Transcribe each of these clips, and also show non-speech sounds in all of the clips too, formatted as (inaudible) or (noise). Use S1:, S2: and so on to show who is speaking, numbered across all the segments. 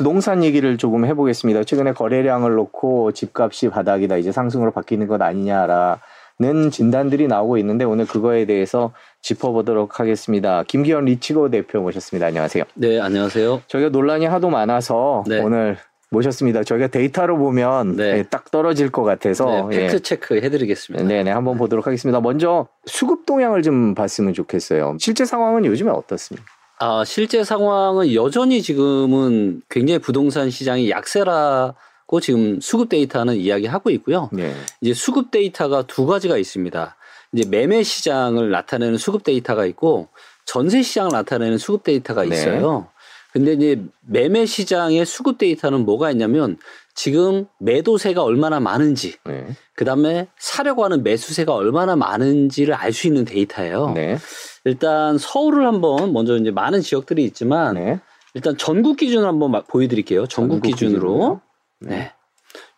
S1: 부동산 얘기를 조금 해보겠습니다. 최근에 거래량을 놓고 집값이 바닥이다 이제 상승으로 바뀌는 것 아니냐라는 진단들이 나오고 있는데 오늘 그거에 대해서 짚어보도록 하겠습니다. 김기원 리치고 대표 모셨습니다. 안녕하세요.
S2: 네, 안녕하세요.
S1: 저희가 논란이 하도 많아서
S2: 네.
S1: 오늘 모셨습니다. 저희가 데이터로 보면
S2: 네.
S1: 예, 딱 떨어질 것 같아서
S2: 네, fact check 해드리겠습니다.
S1: 네, 네, 한번 보도록 하겠습니다. 먼저 수급 동향을 좀 봤으면 좋겠어요. 실제 상황은 요즘에 어떻습니까?
S2: 아, 실제 상황은 여전히 지금은 굉장히 부동산 시장이 약세라고 지금 수급 데이터는 이야기하고 있고요.
S1: 네,
S2: 이제 수급 데이터가 두 가지가 있습니다. 이제 매매 시장을 나타내는 수급 데이터가 있고 전세 시장을 나타내는 수급 데이터가
S1: 네.
S2: 있어요. 근데 이제 매매 시장의 수급 데이터는 뭐가 있냐면 지금 매도세가 얼마나 많은지
S1: 네,
S2: 그 다음에 사려고 하는 매수세가 얼마나 많은지를 알 수 있는 데이터예요.
S1: 네,
S2: 일단 서울을 한번 먼저 이제 많은 지역들이 있지만
S1: 네.
S2: 일단 전국 기준으로 한번 마- 보여드릴게요. 전국,
S1: 전국
S2: 기준으로.
S1: 기준으로요?
S2: 네.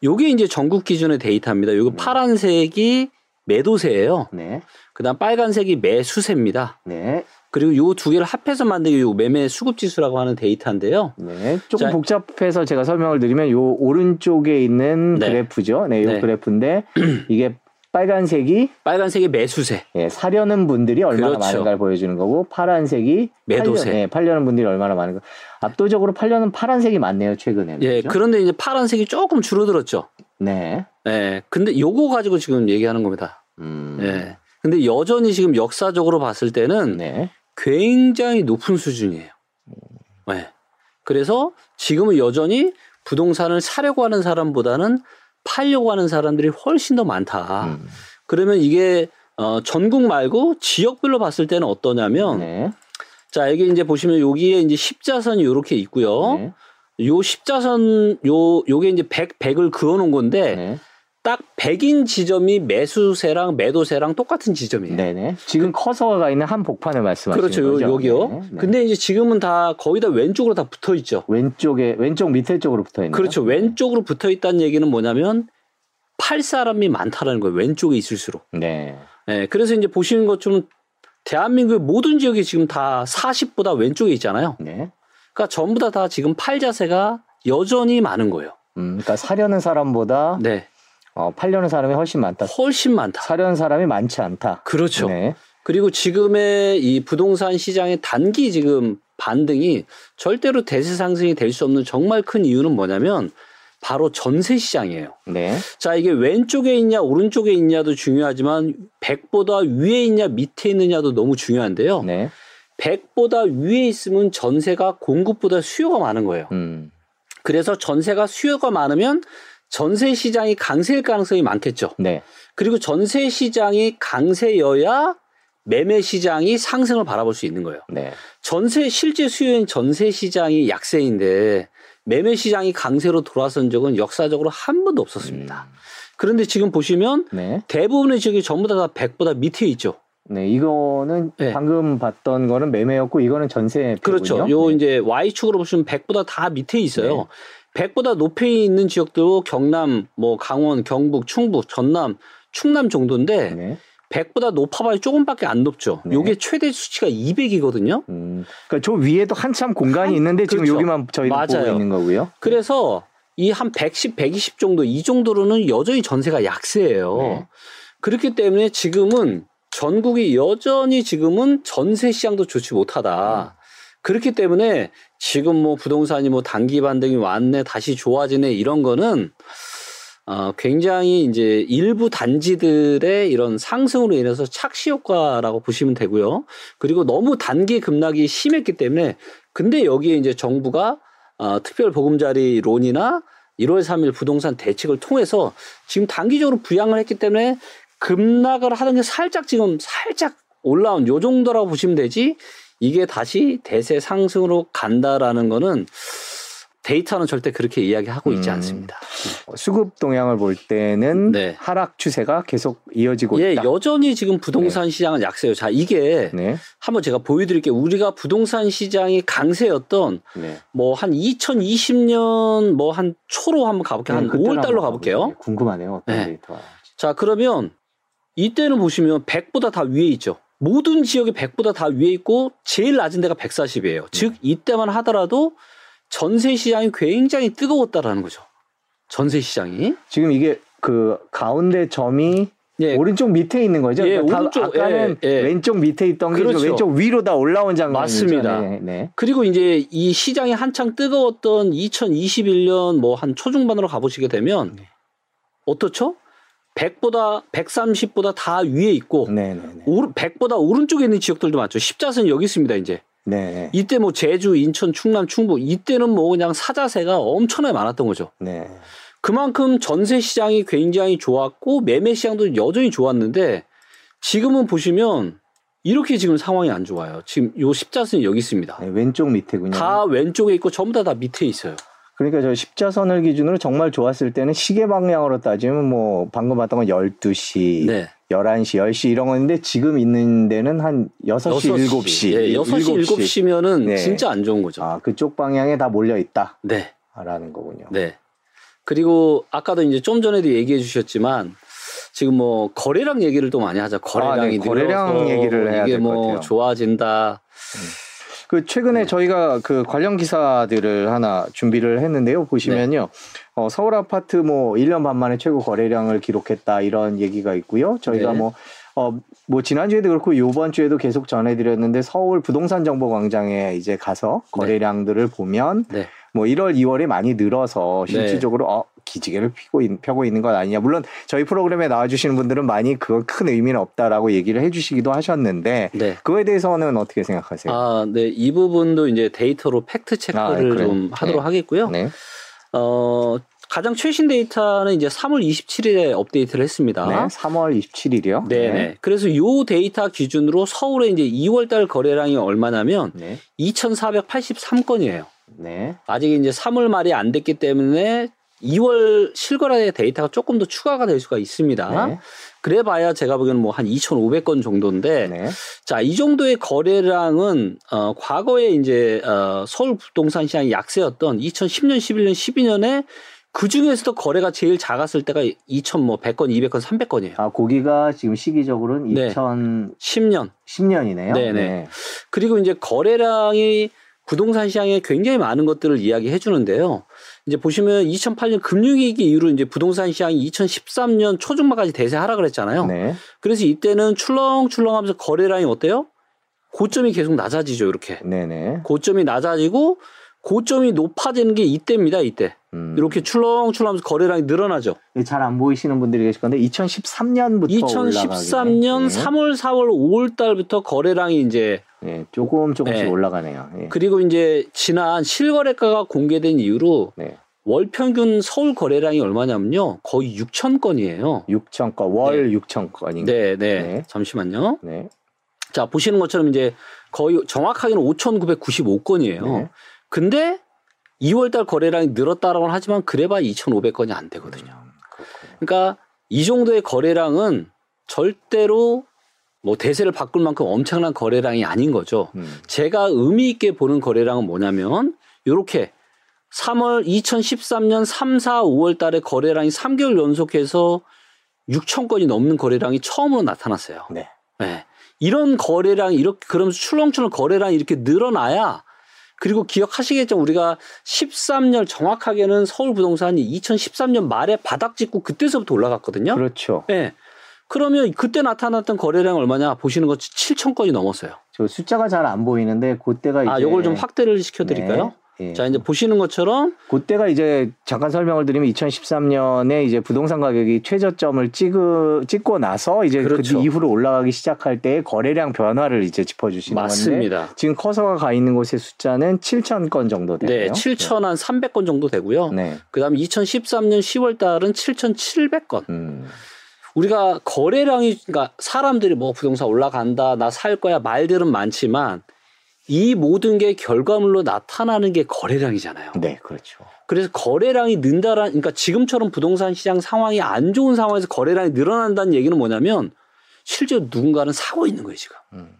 S2: 요게 이제 전국 기준의 데이터입니다. 요거
S1: 네.
S2: 파란색이 매도세예요.
S1: 네,
S2: 그다음 빨간색이 매수세입니다.
S1: 네,
S2: 그리고 요 두 개를 합해서 만든 게요 매매 수급 지수라고 하는 데이터인데요.
S1: 네. 조금
S2: 자,
S1: 복잡해서 제가 설명을 드리면 요 오른쪽에 있는
S2: 네.
S1: 그래프죠. 네, 요
S2: 네.
S1: 그래프인데 (clears throat) 이게 빨간색이
S2: 빨간색이 매수세.
S1: 예, 사려는 분들이 얼마나
S2: 그렇죠.
S1: 많은가를 보여주는 거고 파란색이
S2: 매도세.
S1: 팔려, 예, 팔려는 분들이 얼마나 많은가. 압도적으로 팔려는 파란색이 많네요 최근에.
S2: 예, 그런데 이제 파란색이 조금 줄어들었죠.
S1: 네.
S2: 예. 근데 요거 가지고 지금 얘기하는 겁니다.
S1: 음.
S2: 예. 근데 여전히 지금 역사적으로 봤을 때는
S1: 네.
S2: 굉장히 높은 수준이에요. 네. 그래서 지금은 여전히 부동산을 사려고 하는 사람보다는 팔려고 하는 사람들이 훨씬 더 많다.
S1: 음.
S2: 그러면 이게 어, 전국 말고 지역별로 봤을 때는 어떠냐면
S1: 네.
S2: 자 여기 이제 보시면 여기에 이제 십자선이 이렇게 있고요.
S1: 네.
S2: 요 십자선 요 요게 이제 100 100을 그어 놓은 건데
S1: 네.
S2: 딱 100인 지점이 매수세랑 매도세랑 똑같은 지점이에요.
S1: 네. 네. 지금 커서가 있는 한 복판을 말씀하시는
S2: 그렇죠. 요-
S1: 거죠.
S2: 여기요.
S1: 네. 네.
S2: 근데 이제 지금은 다 거의 다 왼쪽으로 다 붙어 있죠.
S1: 왼쪽에 왼쪽 밑에 쪽으로 붙어 있는.
S2: 그렇죠. 왼쪽으로 붙어 있다는 얘기는 뭐냐면 팔 사람이 많다라는 거예요. 왼쪽에 있을수록.
S1: 네.
S2: 예. 그래서 이제 보시는 것처럼 대한민국의 모든 지역이 지금 다 40보다 왼쪽에 있잖아요.
S1: 네.
S2: 그러니까 전부 다 다 지금 팔 자세가 여전히 많은 거예요.
S1: 음, 그러니까 사려는 사람보다
S2: 네.
S1: 어, 팔려는 사람이 훨씬 많다.
S2: 훨씬 많다.
S1: 사려는 사람이 많지 않다.
S2: 그렇죠.
S1: 네.
S2: 그리고 지금의 이 부동산 시장의 단기 지금 반등이 절대로 대세 상승이 될 수 없는 정말 큰 이유는 뭐냐면 바로 전세 시장이에요.
S1: 네.
S2: 자, 이게 왼쪽에 있냐, 오른쪽에 있냐도 중요하지만 100보다 위에 있냐, 밑에 있느냐도 너무 중요한데요.
S1: 네.
S2: 100보다 위에 있으면 전세가 공급보다 수요가 많은 거예요.
S1: 음.
S2: 그래서 전세가 수요가 많으면 전세 시장이 강세일 가능성이 많겠죠.
S1: 네.
S2: 그리고 전세 시장이 강세여야 매매 시장이 상승을 바라볼 수 있는 거예요.
S1: 네.
S2: 전세 실제 수요인 전세 시장이 약세인데 매매 시장이 강세로 돌아선 적은 역사적으로 한 번도 없었습니다. 그런데 지금 보시면
S1: 네.
S2: 대부분의 지역이 전부 다 100보다 밑에 있죠.
S1: 네, 이거는
S2: 네.
S1: 방금 봤던 거는 매매였고 이거는 전세.
S2: 그렇죠. 요 이제 Y축으로 보시면 100보다 다 밑에 있어요. 100보다 높이 있는 지역도 경남, 뭐 강원, 경북, 충북, 전남, 충남 정도인데
S1: 네.
S2: 100보다 높아봐야 조금밖에 안 높죠.
S1: 네.
S2: 요게 최대 수치가 200이거든요.
S1: 음, 그러니까 저 위에도 한참 공간이
S2: 한-
S1: 있는데 지금
S2: 그렇죠.
S1: 여기만 저희는 보고
S2: 맞아요.
S1: 있는 거고요.
S2: 그래서 이 한 110, 120 정도 이 정도로는 여전히 전세가 약세예요.
S1: 네.
S2: 그렇기 때문에 지금은 전국이 여전히 지금은 전세 시장도 좋지 못하다. 그렇기 때문에 지금 뭐 부동산이 뭐 단기 반등이 왔네, 다시 좋아지네 이런 거는 어, 굉장히 이제 일부 단지들의 이런 상승으로 인해서 착시 효과라고 보시면 되고요. 그리고 너무 단기 급락이 심했기 때문에 근데 여기에 이제 정부가 어, 특별 보금자리론이나 1월 3일 부동산 대책을 통해서 지금 단기적으로 부양을 했기 때문에 급락을 하는 게 살짝 지금 살짝 올라온 요 정도라고 보시면 되지 이게 다시 대세 상승으로 간다라는 거는 데이터는 절대 그렇게 이야기하고 있지
S1: 음.
S2: 않습니다.
S1: 수급 동향을 볼 때는
S2: 네.
S1: 하락 추세가 계속 이어지고
S2: 예,
S1: 있다.
S2: 여전히 지금 부동산 시장은 약세요. 자, 이게
S1: 네.
S2: 한번 제가 보여드릴게요. 우리가 부동산 시장이 강세였던
S1: 네.
S2: 뭐한 2020년 뭐 한 초로 한번 가볼게요. 한
S1: 네, 그때로
S2: 5월 달로 가볼게요.
S1: 가보세요. 궁금하네요. 어떤
S2: 네.
S1: 데이터가.
S2: 자, 그러면 이때는 보시면 100보다 다 위에 있죠. 모든 지역이 100보다 다 위에 있고 제일 낮은 데가 140이에요. 즉 이때만 하더라도 전세 시장이 굉장히 뜨거웠다라는 거죠. 전세 시장이.
S1: 지금 이게 그 가운데 점이
S2: 예.
S1: 오른쪽 밑에 있는 거죠.
S2: 예,
S1: 그러니까 다
S2: 오른쪽,
S1: 아까는
S2: 예, 예.
S1: 왼쪽 밑에 있던 게
S2: 그렇죠.
S1: 왼쪽 위로 다 올라온 장면이죠.
S2: 맞습니다.
S1: 네, 네.
S2: 그리고 이제 이 시장이 한창 뜨거웠던 2021년 뭐 한 초중반으로 가보시게 되면
S1: 네.
S2: 어떻죠? 100보다 130보다 다 위에 있고
S1: 네, 네, 네.
S2: 오른 100보다 오른쪽에 있는 지역들도 많죠. 십자선 여기 있습니다, 이제.
S1: 네,
S2: 이때 뭐 제주, 인천, 충남, 충북 이때는 뭐 그냥 사자세가 엄청나게 많았던 거죠.
S1: 네.
S2: 그만큼 전세 시장이 굉장히 좋았고 매매 시장도 여전히 좋았는데 지금은 보시면 이렇게 지금 상황이 안 좋아요. 지금 요 십자선이 여기 있습니다.
S1: 네, 왼쪽 밑에군요.
S2: 다 왼쪽에 있고 전부 다 다 밑에 있어요.
S1: 그러니까 저 십자선을 기준으로 정말 좋았을 때는 시계 방향으로 따지면 뭐 방금 봤던 건 12시,
S2: 네.
S1: 11시, 10시 이런 건데 지금 있는 데는 한 6시, 7시.
S2: 예, 6시, 7시면은
S1: 네.
S2: 진짜 안 좋은 거죠.
S1: 아, 그쪽 방향에 다 몰려 있다라는
S2: 네.
S1: 거군요.
S2: 네. 그리고 아까도 이제 좀 전에도 얘기해 주셨지만 지금 뭐 거래량 얘기를 또 많이 하자. 거래량이
S1: 아, 네. 거래량 얘기를 해야
S2: 이게 뭐. 좋아진다.
S1: 그 최근에
S2: 네.
S1: 저희가 그 관련 기사들을 하나 준비를 했는데요. 보시면요. 어, 서울 아파트 뭐 1년 반 만에 최고 거래량을 기록했다 이런 얘기가 있고요. 저희가
S2: 네.
S1: 뭐 어, 뭐 지난주에도 그렇고 요번 주에도 계속 전해드렸는데 서울 부동산 정보 광장에 이제 가서 거래량들을 보면
S2: 네.
S1: 뭐 1월, 2월에 많이 늘어서
S2: 네.
S1: 실질적으로 어, 기지개를 피고 있, 펴고 있는 것 아니냐. 물론 저희 프로그램에 나와주시는 분들은 많이 그건 큰 의미는 없다라고 얘기를 해주시기도 하셨는데
S2: 네.
S1: 그거에 대해서는 어떻게 생각하세요?
S2: 아, 네. 이 부분도 이제 데이터로 fact check를
S1: 아, 그래요?
S2: 좀 하도록
S1: 네.
S2: 하겠고요.
S1: 네.
S2: 어, 가장 최신 데이터는 이제 3월 27일에 업데이트를 했습니다.
S1: 네, 3월 27일이요.
S2: 네네. 그래서 요 데이터 기준으로 서울의 이제 2월 달 거래량이 얼마냐면
S1: 네.
S2: 2,483건이에요.
S1: 네.
S2: 아직 이제 3월 말이 안 됐기 때문에 2월 실거래 데이터가 조금 더 추가가 될 수가 있습니다.
S1: 네.
S2: 그래 봐야 제가 보기에는 뭐 한 2,500건 정도인데
S1: 네.
S2: 자, 이 정도의 거래량은 어 과거에 이제 어 서울 부동산 시장이 약세였던 2010년, 11년, 12년에 그 중에서도 거래가 제일 작았을 때가 2,100건, 뭐 200건, 300건이에요.
S1: 아, 고기가 지금 시기적으로는
S2: 네.
S1: 2010년이네요.
S2: 10년. 네네. 그리고 이제 거래량이 부동산 시장에 굉장히 많은 것들을 이야기해 주는데요. 이제 보시면 2008년 금융위기 이후로 이제 부동산 시장이 2013년 초중반까지 대세 하락을 했잖아요.
S1: 네.
S2: 그래서 이때는 출렁출렁하면서 거래량이 어때요? 고점이 계속 낮아지죠, 이렇게.
S1: 네, 네.
S2: 고점이 낮아지고 고점이 높아지는 게 이때입니다, 이때.
S1: 음.
S2: 이렇게 출렁출렁하면서 거래량이 늘어나죠.
S1: 잘 안 보이시는 분들이 계실 건데 2013년부터
S2: 2013년 3월, 4월, 5월 달부터 거래량이 이제
S1: 네, 조금 조금씩
S2: 네.
S1: 올라가네요. 예.
S2: 그리고 이제 지난 실거래가가 공개된 이후로
S1: 네.
S2: 월 평균 서울 거래량이 얼마냐면요. 거의 6천 건이에요.
S1: 6천 건, 월 6천 건인가?
S2: 네, 네,
S1: 네.
S2: 잠시만요.
S1: 네.
S2: 자, 보시는 것처럼 이제 거의 정확하게는 5,995건이에요.
S1: 네.
S2: 근데 2월 달 거래량이 늘었다라고는 하지만 그래봐야 2,500건이 안 되거든요.
S1: 그렇군요.
S2: 그러니까 이 정도의 거래량은 절대로 뭐 대세를 바꿀 만큼 엄청난 거래량이 아닌 거죠.
S1: 음.
S2: 제가 의미 있게 보는 거래량은 뭐냐면 요렇게 3월 2013년 3, 4, 5월 달에 거래량이 3개월 연속해서 6천 건이 넘는 거래량이 처음으로 나타났어요.
S1: 네.
S2: 네. 이런 거래량이 이렇게 그러면서 출렁출렁 거래량이 이렇게 늘어나야 그리고 기억하시겠죠. 우리가 13년 정확하게는 서울 부동산이 2013년 말에 바닥 찍고 그때서부터 올라갔거든요.
S1: 그렇죠.
S2: 네. 그러면 그때 나타났던 거래량 얼마냐 보시는 것 7천 건이 넘었어요.
S1: 저 숫자가 잘 안 보이는데 그때가
S2: 아, 요걸 좀 확대를 시켜 드릴까요?
S1: 네. 예.
S2: 자, 이제 보시는 것처럼
S1: 그때가 이제 잠깐 설명을 드리면 2013년에 이제 부동산 가격이 최저점을 찍으, 찍고 나서 이제
S2: 그렇죠.
S1: 그 이후로 올라가기 시작할 때 거래량 변화를 이제 짚어주시는 건데
S2: 맞습니다.
S1: 지금 커서가 가 있는 곳의 숫자는 7천 건 정도 되네요.
S2: 네, 7천 한 300건 정도 되고요.
S1: 네.
S2: 그다음에 2013년 10월 달은 7,700건.
S1: 음.
S2: 우리가 거래량이 그러니까 사람들이 뭐 부동산 올라간다, 나 살 거야 말들은 많지만 이 모든 게 결과물로 나타나는 게 거래량이잖아요.
S1: 네, 그렇죠.
S2: 그래서 거래량이 는다라 그러니까 지금처럼 부동산 시장 상황이 안 좋은 상황에서 거래량이 늘어난다는 얘기는 뭐냐면 실제로 누군가는 사고 있는 거예요, 지금.
S1: 음.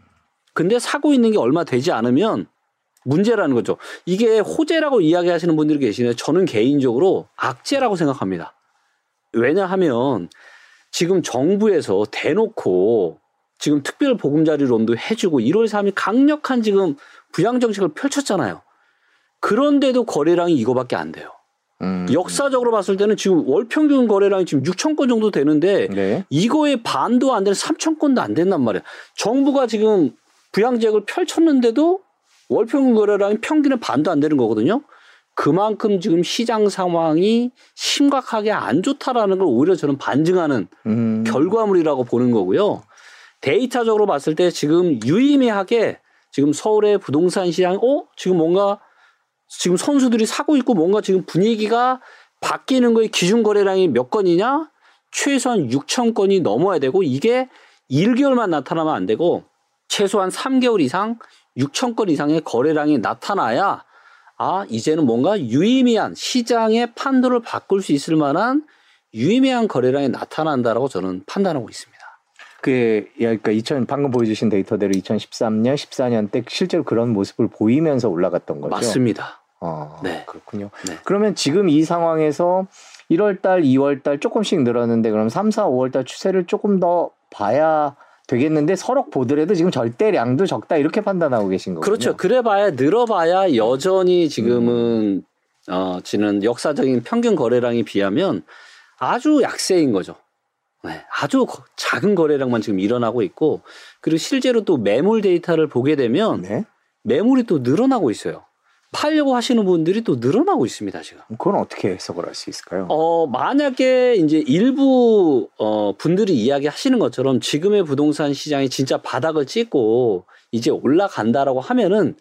S2: 근데 사고 있는 게 얼마 되지 않으면 문제라는 거죠. 이게 호재라고 이야기하시는 분들이 계시는데 저는 개인적으로 악재라고 생각합니다. 왜냐하면 지금 정부에서 대놓고 지금 특별 보금자리론도 해주고 1월 3일 강력한 지금 부양 정책을 펼쳤잖아요. 그런데도 거래량이 이거밖에 안 돼요.
S1: 음.
S2: 역사적으로 봤을 때는 지금 월 평균 거래량이 지금 6천 건 정도 되는데
S1: 네.
S2: 이거의 반도 안 되는 3천 건도 안 된단 말이에요. 정부가 지금 부양제약을 펼쳤는데도 월 평균 거래량이 평균의 반도 안 되는 거거든요. 그만큼 지금 시장 상황이 심각하게 안 좋다라는 걸 오히려 저는 반증하는
S1: 음.
S2: 결과물이라고 보는 거고요. 데이터적으로 봤을 때 지금 유의미하게 지금 서울의 부동산 시장, 어? 지금 뭔가 지금 선수들이 사고 있고 뭔가 지금 분위기가 바뀌는 거에 기준 거래량이 몇 건이냐? 최소한 6천 건이 넘어야 되고 이게 1개월만 나타나면 안 되고 최소한 3개월 이상 6천 건 이상의 거래량이 나타나야 아, 이제는 뭔가 유의미한 시장의 판도를 바꿀 수 있을 만한 유의미한 거래량이 나타난다라고 저는 판단하고 있습니다.
S1: 그 그러니까 2000 방금 보여주신 데이터대로 2013년, 14년 때 실제로 그런 모습을 보이면서 올라갔던 거죠.
S2: 맞습니다.
S1: 어,
S2: 네.
S1: 그렇군요.
S2: 네.
S1: 그러면 지금 이 상황에서 1월달, 2월달 조금씩 늘었는데 그럼 3, 4, 5월달 추세를 조금 더 봐야 되겠는데 서로 보더라도 지금 절대량도 적다 이렇게 판단하고 계신 거군요.
S2: 그렇죠. 그래봐야 늘어봐야 여전히 지금은
S1: 음.
S2: 어 지는 역사적인 평균 거래량에 비하면 아주 약세인 거죠. 네, 아주 거- 작은 거래량만 지금 일어나고 있고 그리고 실제로 또 매물 데이터를 보게 되면
S1: 네.
S2: 매물이 또 늘어나고 있어요. 팔려고 하시는 분들이 또 늘어나고 있습니다 지금.
S1: 그건 어떻게 해석을 할 수 있을까요?
S2: 어, 만약에 이제 일부 어, 분들이 이야기 하시는 것처럼 지금의 부동산 시장이 진짜 바닥을 찍고 이제 올라간다라고 하면은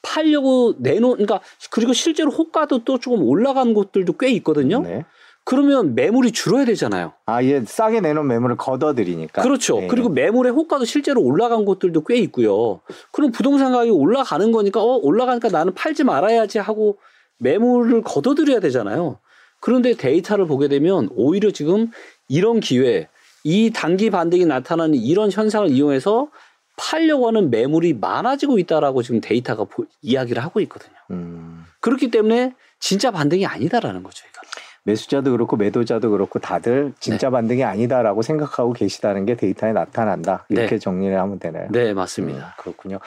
S2: 팔려고 내놓은 그러니까 그리고 실제로 호가도 또 조금 올라간 곳들도 꽤 있거든요.
S1: 네.
S2: 그러면 매물이 줄어야 되잖아요.
S1: 아, 얘 싸게 내놓은 매물을 걷어들이니까.
S2: 그렇죠.
S1: 네.
S2: 그리고 매물의 호가도 실제로 올라간 곳들도 꽤 있고요. 그럼 부동산 가격이 올라가는 거니까 어 올라가니까 나는 팔지 말아야지 하고 매물을 걷어들여야 되잖아요. 그런데 데이터를 보게 되면 오히려 지금 이런 기회, 이 단기 반등이 나타나는 이런 현상을 이용해서 팔려고 하는 매물이 많아지고 있다라고 지금 데이터가 보- 이야기를 하고 있거든요.
S1: 음,
S2: 그렇기 때문에 진짜 반등이 아니다라는 거죠. 이거.
S1: 매수자도 그렇고 매도자도 그렇고 다들 진짜 반등이 아니다라고 생각하고 계시다는 게 데이터에 나타난다. 이렇게
S2: 네.
S1: 정리를 하면 되나요?
S2: 네,
S1: 음,
S2: 맞습니다.
S1: 그렇군요.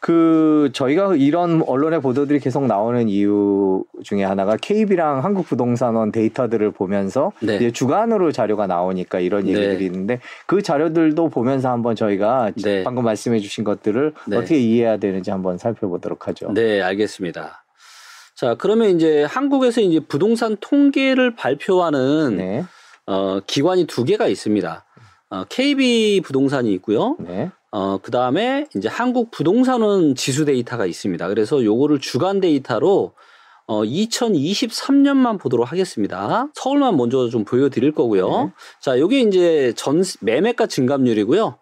S1: 그 저희가 이런 언론의 보도들이 계속 나오는 이유 중에 하나가 KB랑 한국부동산원 데이터들을 보면서
S2: 네.
S1: 이제 주간으로 자료가 나오니까 이런
S2: 네.
S1: 얘기들이 있는데 그 자료들도 보면서 한번 저희가
S2: 네.
S1: 방금 말씀해주신 것들을
S2: 네.
S1: 어떻게 이해해야 되는지 한번 살펴보도록 하죠.
S2: 네, 알겠습니다. 자, 그러면 이제 한국에서 이제 부동산 통계를 발표하는
S1: 네,
S2: 어, 기관이 두 개가 있습니다. 어, KB 부동산이 있고요.
S1: 네,
S2: 어, 그 다음에 이제 한국 부동산원 지수 데이터가 있습니다. 그래서 요거를 주간 데이터로 어, 2023년만 보도록 하겠습니다. 서울만 먼저 좀 보여드릴 거고요.
S1: 네.
S2: 자, 요게 이제 전 매매가 증감률이고요.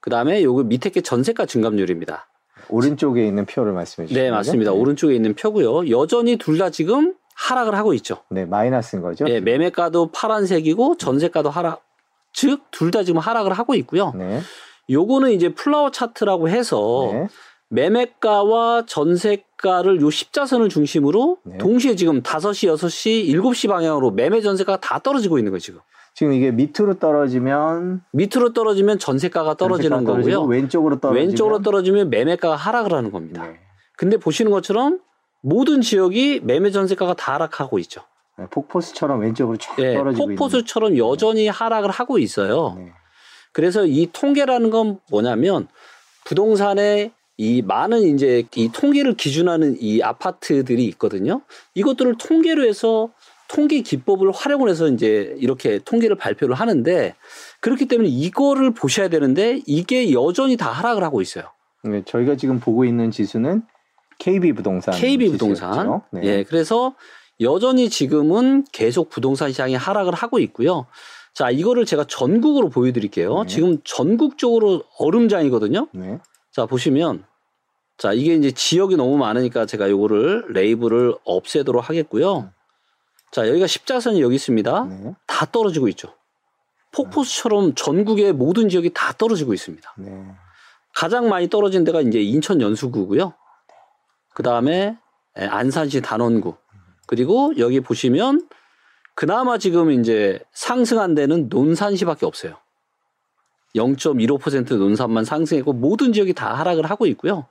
S2: 그 다음에 요거 밑에 게 전세가 증감률입니다.
S1: 오른쪽에 있는 표를 말씀해 주시죠.
S2: 네, 맞습니다. 오른쪽에 있는 표고요. 여전히 둘 다 지금 하락을 하고 있죠.
S1: 네, 마이너스인 거죠.
S2: 예, 매매가도 파란색이고 전세가도 하락. 즉, 둘 다 지금 하락을 하고 있고요.
S1: 네,
S2: 요거는 이제 플라워 차트라고 해서
S1: 네,
S2: 매매가와 전세가를 요 십자선을 중심으로
S1: 네.
S2: 동시에 지금 5시, 6시, 7시 방향으로 매매 전세가가 다 떨어지고 있는 거예요, 지금.
S1: 지금 이게 밑으로 떨어지면
S2: 밑으로 떨어지면 전세가가 떨어지는
S1: 전세가
S2: 거고요.
S1: 왼쪽으로 떨어지면
S2: 왼쪽으로 떨어지면 매매가가 하락을 하는 겁니다.
S1: 네.
S2: 근데 보시는 것처럼 모든 지역이 매매 전세가가 다 하락하고 있죠.
S1: 네, 폭포수처럼 왼쪽으로 쫙
S2: 예,
S1: 떨어지고
S2: 폭포수처럼 여전히 하락을 하고 있어요.
S1: 있는. 네.
S2: 그래서 이 통계라는 건 뭐냐면 부동산의 이 많은 이제 이 통계를 기준하는 이 아파트들이 있거든요. 이것들을 통계로 해서 통계 기법을 활용을 해서 이제 이렇게 통계를 발표를 하는데 그렇기 때문에 이거를 보셔야 되는데 이게 여전히 다 하락을 하고 있어요.
S1: 네, 저희가 지금 보고 있는 지수는 KB 부동산.
S2: KB. 부동산.
S1: 네.
S2: 예, 그래서 여전히 지금은 계속 부동산 시장이 하락을 하고 있고요. 자, 이거를 제가 전국으로 보여드릴게요.
S1: 네.
S2: 지금 전국적으로 얼음장이거든요.
S1: 네.
S2: 자, 보시면 자, 이게 이제 지역이 너무 많으니까 제가 요거를 레이블을 없애도록 하겠고요. 자, 여기가 십자선이 여기 있습니다.
S1: 네.
S2: 다 떨어지고 있죠. 폭포수처럼 전국의 모든 지역이 다 떨어지고 있습니다.
S1: 네.
S2: 가장 많이 떨어진 데가 이제 인천 연수구고요. 그 다음에 안산시 단원구. 그리고 여기 보시면 그나마 지금 이제 상승한 데는 논산시밖에 없어요. 0.15% 논산만 상승했고 모든 지역이 다 하락을 하고 있고요.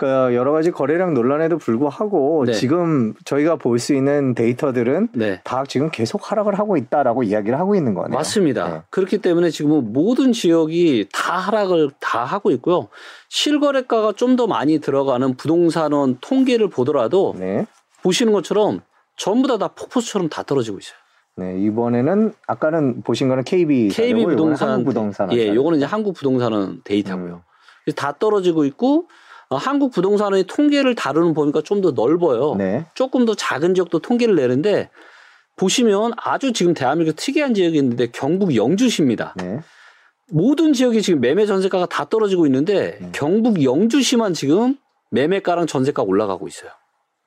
S1: 그러니까 여러 가지 거래량 논란에도 불구하고
S2: 네.
S1: 지금 저희가 볼 수 있는 데이터들은
S2: 네.
S1: 다 지금 계속 하락을 하고 있다라고 이야기를 하고 있는 거네요.
S2: 맞습니다.
S1: 네.
S2: 그렇기 때문에 지금은 모든 지역이 다 하락을 다 하고 있고요. 실거래가가 좀 더 많이 들어가는 부동산원 통계를 보더라도
S1: 네.
S2: 보시는 것처럼 전부 다 다 폭포수처럼 다 떨어지고 있어요.
S1: 네, 이번에는 아까는 보신 거는 KB
S2: KB 부동산,
S1: 한국 부동산
S2: 예, 요거는 이제 한국 부동산원 데이터고요.
S1: 음.
S2: 다 떨어지고 있고 어, 한국 부동산의 통계를 다루는 보니까 좀 더 넓어요.
S1: 네.
S2: 조금 더 작은 지역도 통계를 내는데 보시면 아주 지금 대한민국 특이한 지역이 있는데 경북 영주시입니다.
S1: 네.
S2: 모든 지역이 지금 매매 전세가가 다 떨어지고 있는데
S1: 음.
S2: 경북 영주시만 지금 매매가랑 전세가 올라가고 있어요.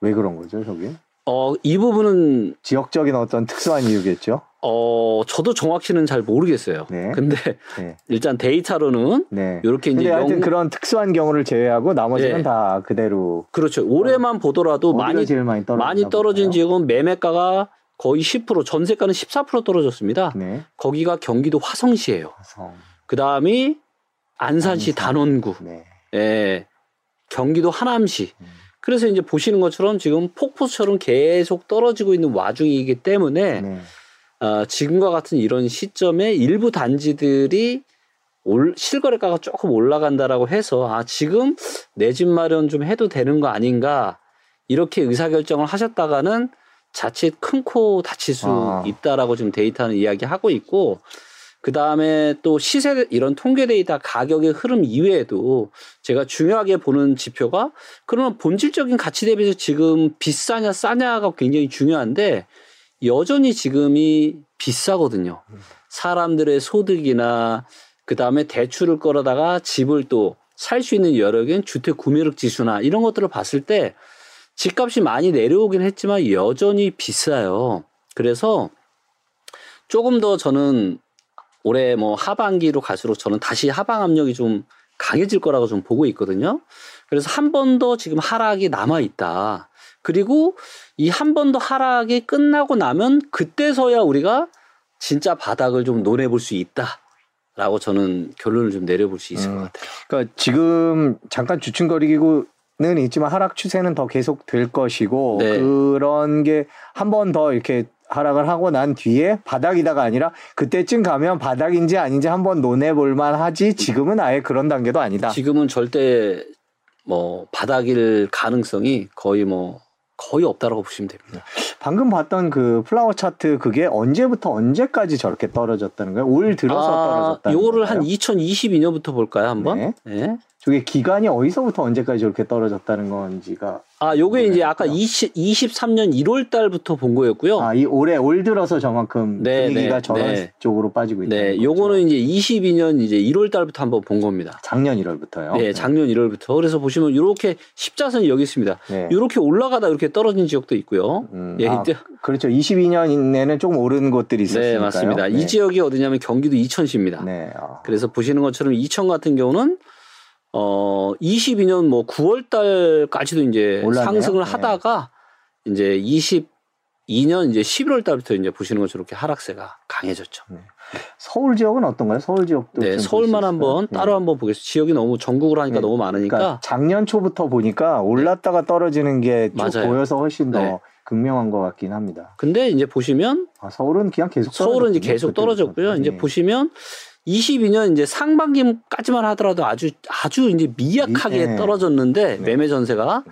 S1: 왜 그런 거죠, 저기?
S2: 어, 이 부분은
S1: 지역적인 어떤 특수한 이유겠죠.
S2: 어, 저도 정확히는 잘 모르겠어요.
S1: 네.
S2: 근데
S1: 네.
S2: 일단 데이터로는
S1: 네.
S2: 이렇게 이제 영-
S1: 그런 특수한 경우를 제외하고 나머지는
S2: 예.
S1: 다 그대로
S2: 그렇죠. 올해만 보더라도
S1: 어디가
S2: 많이
S1: 제일 많이
S2: 많이 떨어진
S1: 볼까요?
S2: 지역은 매매가가 거의 10%, 전세가는 14% 떨어졌습니다.
S1: 네.
S2: 거기가 경기도 화성시예요.
S1: 화성.
S2: 그 다음이 안산시
S1: 안산.
S2: 단원구,
S1: 네.
S2: 예, 경기도 하남시.
S1: 음.
S2: 그래서 이제 보시는 것처럼 지금 폭포처럼 계속 떨어지고 있는 와중이기 때문에
S1: 네.
S2: 어, 지금과 같은 이런 시점에 일부 단지들이 올, 실거래가가 조금 올라간다라고 해서 아 지금 내 집 마련 좀 해도 되는 거 아닌가 이렇게 의사결정을 하셨다가는 자칫 큰 코 다칠 수
S1: 아.
S2: 있다라고 지금 데이터는 이야기하고 있고 그 다음에 또 시세 이런 통계 데이터 가격의 흐름 이외에도 제가 중요하게 보는 지표가 그러면 본질적인 가치 대비해서 지금 비싸냐 싸냐가 굉장히 중요한데 여전히 지금이 비싸거든요. 사람들의 소득이나 그 다음에 대출을 끌어다가 집을 또 살 수 있는 여력인 주택 구매력 지수나 이런 것들을 봤을 때 집값이 많이 내려오긴 했지만 여전히 비싸요. 그래서 조금 더 저는 올해 뭐 하반기로 갈수록 저는 다시 하방 압력이 좀 강해질 거라고 좀 보고 있거든요. 그래서 한 번 더 지금 하락이 남아 있다. 그리고 이 한 번 더 하락이 끝나고 나면 그때서야 우리가 진짜 바닥을 좀 논해 볼 수 있다 라고 저는 결론을 좀 내려볼 수 있을
S1: 음.
S2: 것 같아요.
S1: 그러니까 지금 잠깐 주춤거리고 는 있지만 하락 추세는 더 계속 될 것이고
S2: 네.
S1: 그런 게 한 번 더 이렇게 하락을 하고 난 뒤에 바닥이다가 아니라 그때쯤 가면 바닥인지 아닌지 한 번 논해볼 만하지 지금은 아예 그런 단계도 아니다.
S2: 지금은 절대 뭐 바닥일 가능성이 거의 뭐 거의 없다라고 보시면 됩니다.
S1: 방금 봤던 그 플라워 차트 그게 언제부터 언제까지 저렇게 떨어졌다는 거예요? 올 들어서 떨어졌다는
S2: 요거를 한
S1: 건가요?
S2: 2022년부터 볼까요, 한번?
S1: 네.
S2: 네.
S1: 저게 기간이 어디서부터 언제까지 저렇게 떨어졌다는 건지가
S2: 아, 요게 이제 아까
S1: 모르겠고요.
S2: 20, 23년 1월 달부터 본 거였고요.
S1: 아 이 올해 올 들어서 저만큼
S2: 네,
S1: 분위기가
S2: 네,
S1: 저런
S2: 네.
S1: 쪽으로 빠지고 있다.
S2: 네, 요거는 이제 22년 이제 1월 달부터 한번 본 겁니다.
S1: 작년 1월부터요.
S2: 네, 작년 1월부터. 그래서 보시면 이렇게 십자선이 여기 있습니다.
S1: 네.
S2: 이렇게 올라가다 이렇게 떨어진 지역도 있고요.
S1: 음,
S2: 예,
S1: 아, 그렇죠. 22년에는 조금 오른 곳들이 있었으니까요.
S2: 네, 맞습니다. 이 지역이 어디냐면 경기도 이천시입니다.
S1: 네. 아,
S2: 그래서 보시는 것처럼 이천 같은 경우는 어 22년 뭐 9월 달까지도 이제
S1: 올랐네요.
S2: 상승을
S1: 네.
S2: 하다가 이제 22년 이제 11월 달부터 이제 보시는 것처럼 이렇게 하락세가 강해졌죠.
S1: 서울 지역은 어떤가요? 서울 지역도
S2: 네,
S1: 좀
S2: 서울만 한번? 따로
S1: 네.
S2: 한번 보겠습니다. 지역이 너무 전국으로 하니까
S1: 네.
S2: 너무 많으니까
S1: 그러니까 작년 초부터 보니까 올랐다가 떨어지는 게 쭉. 보여서 훨씬 더
S2: 네.
S1: 극명한 것 같긴 합니다.
S2: 근데 이제 보시면
S1: 아, 서울은 그냥 계속
S2: 서울은 이제 계속
S1: 그때부터.
S2: 떨어졌고요. 이제
S1: 네.
S2: 보시면 22년 이제 상반기까지만 하더라도 아주 아주 이제 미약하게
S1: 미- 네.
S2: 떨어졌는데
S1: 네.
S2: 매매 전세가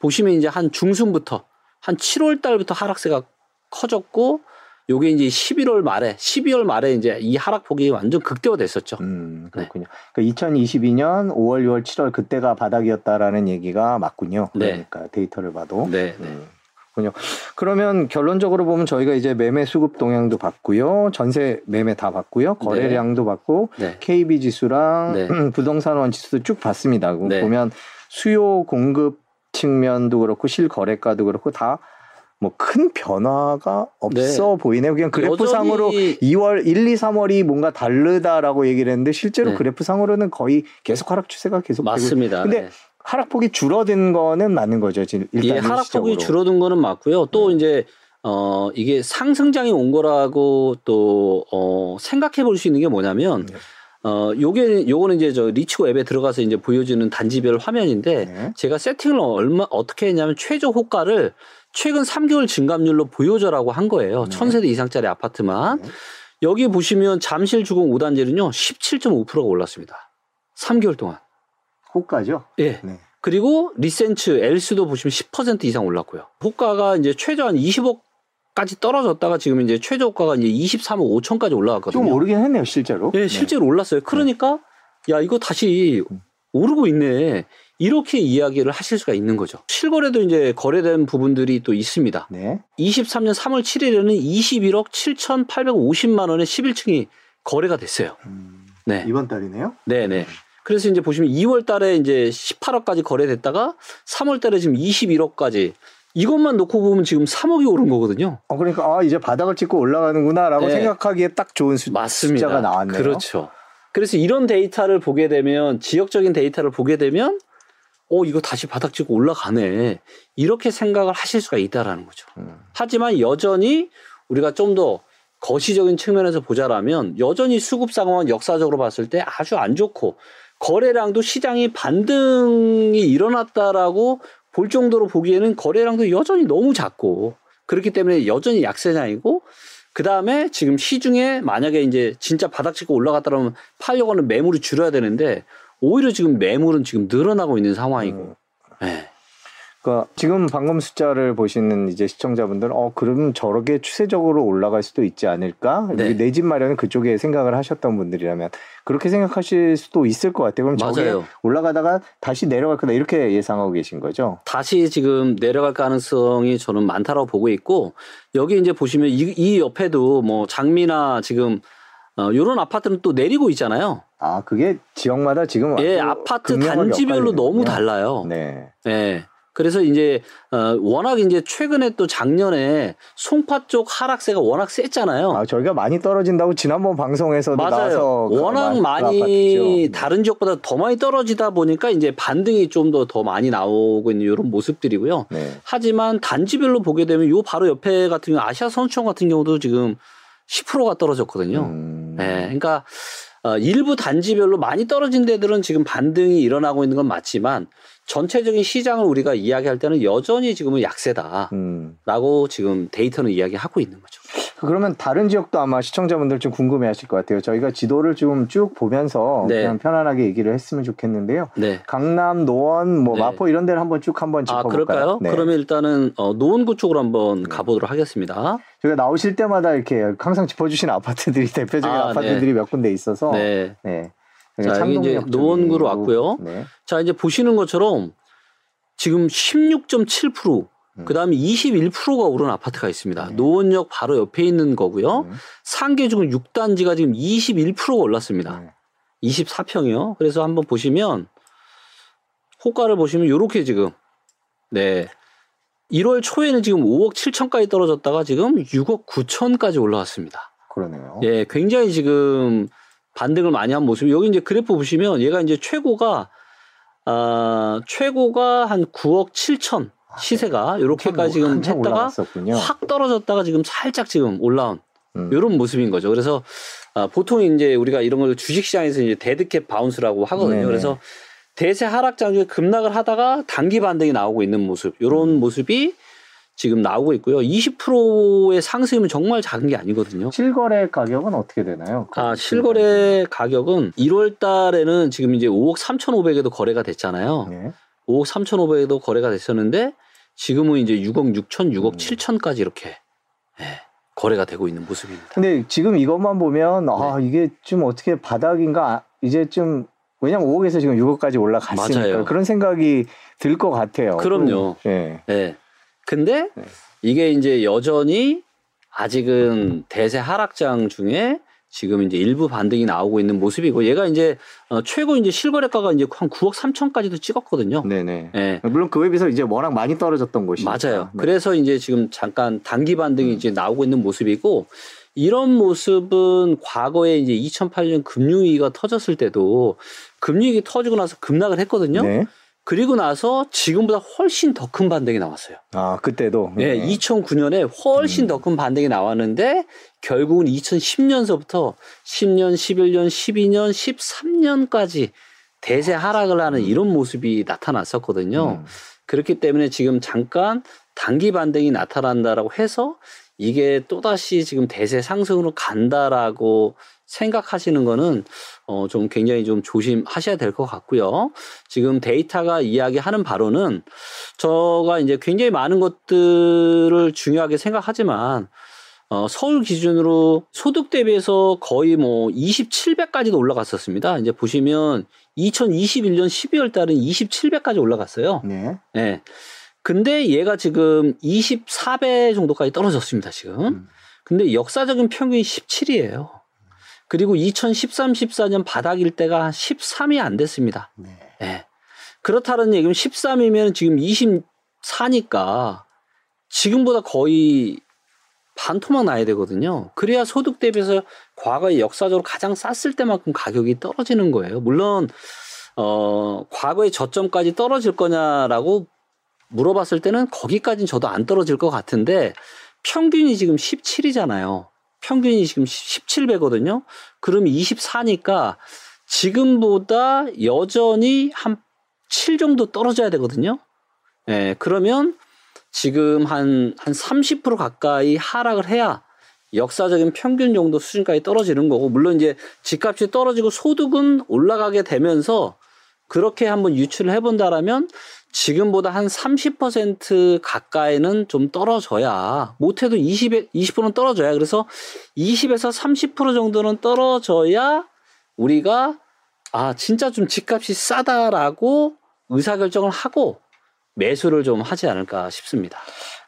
S2: 보시면 이제 한 중순부터 한 7월 달부터 하락세가 커졌고 요게 이제 11월 말에 12월 말에 이제 이 하락폭이 완전 극대화됐었죠.
S1: 음,
S2: 네.
S1: 그렇군요. 그러니까 2022년 5월, 6월, 7월 그때가 바닥이었다라는 얘기가 맞군요.
S2: 네.
S1: 그러니까 데이터를 봐도.
S2: 네, 네.
S1: 음, 그렇군요. 그러면 결론적으로 보면 저희가 이제 매매 수급 동향도 봤고요. 전세 매매 다 봤고요. 거래량도 봤고
S2: 네.
S1: KB 지수랑
S2: 네.
S1: 부동산 원 지수도 쭉 봤습니다.
S2: 네.
S1: 보면 수요 공급 측면도 그렇고 실거래가도 그렇고 다 뭐큰 변화가 없어 보이네요. 그냥 그래프상으로
S2: 여전히
S1: 2월 1, 2, 3월이 뭔가 다르다라고 얘기를 했는데 실제로
S2: 네.
S1: 그래프상으로는 거의 계속 하락 추세가 계속 되고
S2: 맞습니다.
S1: 근데
S2: 네.
S1: 하락폭이 줄어든 거는 맞는 거죠. 지금 일단
S2: 예, 하락폭이. 줄어든 거는 맞고요. 또
S1: 네.
S2: 이제 어 이게 상승장이 온 거라고 또어 생각해 볼 수 있는 게 뭐냐면
S1: 네.
S2: 어 요게 요거는 이제 저 리치고 앱에 들어가서 이제 보여주는 단지별 화면인데
S1: 네.
S2: 제가 세팅을 얼마 어떻게 했냐면 최저 호가를 최근 3개월 증감률로 보여줘라고 한 거예요.
S1: 네.
S2: 1000세대 이상짜리 아파트만.
S1: 네.
S2: 여기 보시면 잠실 주공 5단지는요. 17.5%가 올랐습니다. 3개월 동안.
S1: 호가죠.
S2: 예.
S1: 네.
S2: 그리고 리센츠 엘스도 보시면 10% 이상 올랐고요. 호가가 이제 최저 한 20억 까지 떨어졌다가 지금 이제 최저 호가가 이제 23억 5천까지 올라갔거든요.
S1: 좀 오르긴 했네요, 실제로.
S2: 예, 실제로 올랐어요. 그러니까 야 이거 다시 오르고 있네. 이렇게 이야기를 하실 수가 있는 거죠. 실거래도 이제 거래된 부분들이 또 있습니다.
S1: 네.
S2: 23년 3월 7일에는 21억 7,850만 원의 11층이 거래가 됐어요.
S1: 음,
S2: 네.
S1: 이번 달이네요.
S2: 네, 네. 그래서 이제 보시면 2월 달에 이제 18억까지 거래됐다가 3월 달에 지금 21억까지 이것만 놓고 보면 지금 3억이 오른 거거든요.
S1: 어, 그러니까 아 이제 바닥을 찍고 올라가는구나라고
S2: 네.
S1: 생각하기에 딱 좋은 수,
S2: 맞습니다.
S1: 숫자가 나왔네요.
S2: 그렇죠. 그래서 이런 데이터를 보게 되면 지역적인 데이터를 보게 되면 어 이거 다시 바닥 찍고 올라가네 이렇게 생각을 하실 수가 있다라는 거죠.
S1: 음.
S2: 하지만 여전히 우리가 좀 더 거시적인 측면에서 보자라면 여전히 수급 상황은 역사적으로 봤을 때 아주 안 좋고 거래량도 시장이 반등이 일어났다라고 볼 정도로 보기에는 거래량도 여전히 너무 작고 그렇기 때문에 여전히 약세장이고 그 다음에 지금 시중에 만약에 이제 진짜 바닥 찍고 올라갔다 그러면 팔려고 하는 매물이 줄여야 되는데 오히려 지금 매물은 지금 늘어나고 있는 상황이고
S1: 음.
S2: 네.
S1: 그러니까 지금 방금 숫자를 보시는 이제 시청자분들은 어 그럼 저렇게 추세적으로 올라갈 수도 있지 않을까?
S2: 네.
S1: 내집 마련은 그쪽에 생각을 하셨던 분들이라면 그렇게 생각하실 수도 있을 것 같아요. 그럼 저게
S2: 맞아요.
S1: 올라가다가 다시 내려갈 거다 이렇게 예상하고 계신 거죠?
S2: 다시 지금 내려갈 가능성이 저는 많다라고 보고 있고 여기 이제 보시면 이, 이 옆에도 뭐 장미나 지금 어, 요런 아파트는 또 내리고 있잖아요.
S1: 아 그게 지역마다 지금
S2: 예, 아파트 단지별로 너무. 달라요.
S1: 네.
S2: 예. 그래서 이제 어, 워낙 이제 최근에 또 작년에 송파 쪽 하락세가 워낙 셌잖아요.
S1: 아 저희가 많이 떨어진다고 지난번 방송에서도
S2: 맞아요.
S1: 그
S2: 워낙
S1: 마-
S2: 많이
S1: 그 아파트죠.
S2: 다른 지역보다 더 많이 떨어지다 보니까 이제 반등이 좀더더 많이 나오고 있는 이런 모습들이고요.
S1: 네.
S2: 하지만 단지별로 보게 되면 요 바로 옆에 같은 경우 아시아 선수촌 같은 경우도 지금 10%가 떨어졌거든요.
S1: 음.
S2: 예, 그러니까 어, 일부 단지별로 많이 떨어진 데들은 지금 반등이 일어나고 있는 건 맞지만 전체적인 시장을 우리가 이야기할 때는 여전히 지금은 약세다라고
S1: 음.
S2: 지금 데이터는 이야기하고 있는 거죠.
S1: 그러면 다른 지역도 아마 시청자분들 좀 궁금해하실 것 같아요. 저희가 지도를 좀 쭉 보면서
S2: 네.
S1: 그냥 편안하게 얘기를 했으면 좋겠는데요.
S2: 네.
S1: 강남, 노원, 뭐
S2: 네.
S1: 마포 이런 데를 한번 쭉 한번
S2: 아,
S1: 짚어볼까요?
S2: 그럴까요?
S1: 네.
S2: 그러면 일단은 어, 노원구 쪽으로 한번
S1: 네.
S2: 가보도록 하겠습니다.
S1: 저희가 나오실 때마다 이렇게 항상 짚어주시는 아파트들이 (laughs) 대표적인
S2: 아,
S1: 아, 파트들이몇 군데 있어서
S2: 네.
S1: 네.
S2: 자, 여기 이제 노원구로 왔고요.
S1: 네.
S2: 자, 이제 보시는 것처럼 지금 16.7%,
S1: 음.
S2: 그 다음에 21%가 오른 아파트가 있습니다.
S1: 네.
S2: 노원역 바로 옆에 있는 거고요.
S1: 음.
S2: 상계주금 6단지가 지금 21%가 올랐습니다.
S1: 네.
S2: 24평이요. 그래서 한번 보시면 호가를 보시면 요렇게 지금 네. 1월 초에는 지금 5억 7천까지 떨어졌다가 지금 6억 9천까지 올라왔습니다.
S1: 그러네요.
S2: 예, 굉장히 지금 반등을 많이 한 모습. 여기 이제 그래프 보시면 얘가 이제 최고가 아, 최고가 한 9억 7천 시세가 이렇게까지 지금
S1: 아, 네. 한참
S2: 했다가
S1: 올라갔었군요.
S2: 확 떨어졌다가 지금 살짝 지금 올라온
S1: 음.
S2: 이런 모습인 거죠. 그래서 아, 보통 이제 우리가 이런 걸 주식시장에서 이제 dead cat bounce라고 하거든요.
S1: 네네.
S2: 그래서 대세 하락장 중에 급락을 하다가 단기 반등이 나오고 있는 모습, 이런
S1: 음.
S2: 모습이 지금 나오고 있고요. 20%의 상승이면 정말 작은 게 아니거든요.
S1: 실거래 가격은 어떻게 되나요?
S2: 아, 실거래 가격은 1월 달에는 지금 이제 5억 3,500에도 거래가 됐잖아요.
S1: 네.
S2: 5억 3,500에도 거래가 됐었는데 지금은 이제 6억 6천, 6억
S1: 음.
S2: 7천까지 이렇게 예, 거래가 되고 있는 모습입니다.
S1: 근데 지금 이것만 보면 아
S2: 네.
S1: 이게 좀 어떻게 바닥인가 아, 이제 좀 왜냐면 5억에서 지금 6억까지 올라갔으니까
S2: 맞아요.
S1: 그런 생각이 들 것 같아요.
S2: 그럼요.
S1: 예.
S2: 예. 근데
S1: 네.
S2: 이게 이제 여전히 아직은 대세 하락장 중에 지금 이제 일부 반등이 나오고 있는 모습이고 얘가 이제 어, 최고 이제 실거래가가 이제 한 9억 3천까지도 찍었거든요.
S1: 네네.
S2: 예.
S1: 물론 그에 비해서 이제 워낙 많이 떨어졌던 곳이
S2: 맞아요.
S1: 네.
S2: 그래서 이제 지금 잠깐 단기 반등이
S1: 음.
S2: 이제 나오고 있는 모습이고 이런 모습은 과거에 이제 2008년 금융위기가 터졌을 때도 금융위기 터지고 나서 급락을 했거든요.
S1: 네.
S2: 그리고 나서 지금보다 훨씬 더 큰 반등이 나왔어요.
S1: 아 그때도
S2: 네,
S1: 네.
S2: 2009년에 훨씬
S1: 음.
S2: 더큰 반등이 나왔는데 결국은 2010년서부터 10년, 11년, 12년, 13년까지 대세 하락을 하는 이런 모습이 나타났었거든요.
S1: 음.
S2: 그렇기 때문에 지금 잠깐 단기 반등이 나타난다라고 해서 이게 또다시 지금 대세 상승으로 간다라고 생각하시는 거는 어 좀 굉장히 좀 조심하셔야 될 것 같고요. 지금 데이터가 이야기하는 바로는 저가 이제 굉장히 많은 것들을 중요하게 생각하지만 어 서울 기준으로 소득 대비해서 거의 뭐 27배까지도 올라갔었습니다. 이제 보시면 2021년 12월 달은 27배까지 올라갔어요.
S1: 네.
S2: 예. 근데 얘가 지금 24배 정도까지 떨어졌습니다, 지금.
S1: 음.
S2: 근데 역사적인 평균이 17이에요. 그리고 2013, 14년 바닥일 때가 13이 안 됐습니다.
S1: 네.
S2: 예. 그렇다는 얘기는 13이면 지금 24니까 지금보다 거의 반토막 나야 되거든요. 그래야 소득 대비해서 과거에 역사적으로 가장 쌌을 때만큼 가격이 떨어지는 거예요. 물론 어 과거의 저점까지 떨어질 거냐라고 물어봤을 때는 거기까지는 저도 안 떨어질 것 같은데 평균이 지금 17이잖아요. 평균이 지금 17배거든요. 그럼 24니까 지금보다 여전히 한 7 정도 떨어져야 되거든요. 예, 그러면 지금 한, 한 30% 가까이 하락을 해야 역사적인 평균 정도 수준까지 떨어지는 거고, 물론 이제 집값이 떨어지고 소득은 올라가게 되면서 그렇게 한번 유출을 해본다라면 지금보다 한 30% 가까이는 좀 떨어져야, 못해도 20에, 20%는 떨어져야, 그래서 20에서 30% 정도는 떨어져야 우리가 아, 진짜 좀 집값이 싸다라고 의사결정을 하고 매수를 좀 하지 않을까 싶습니다.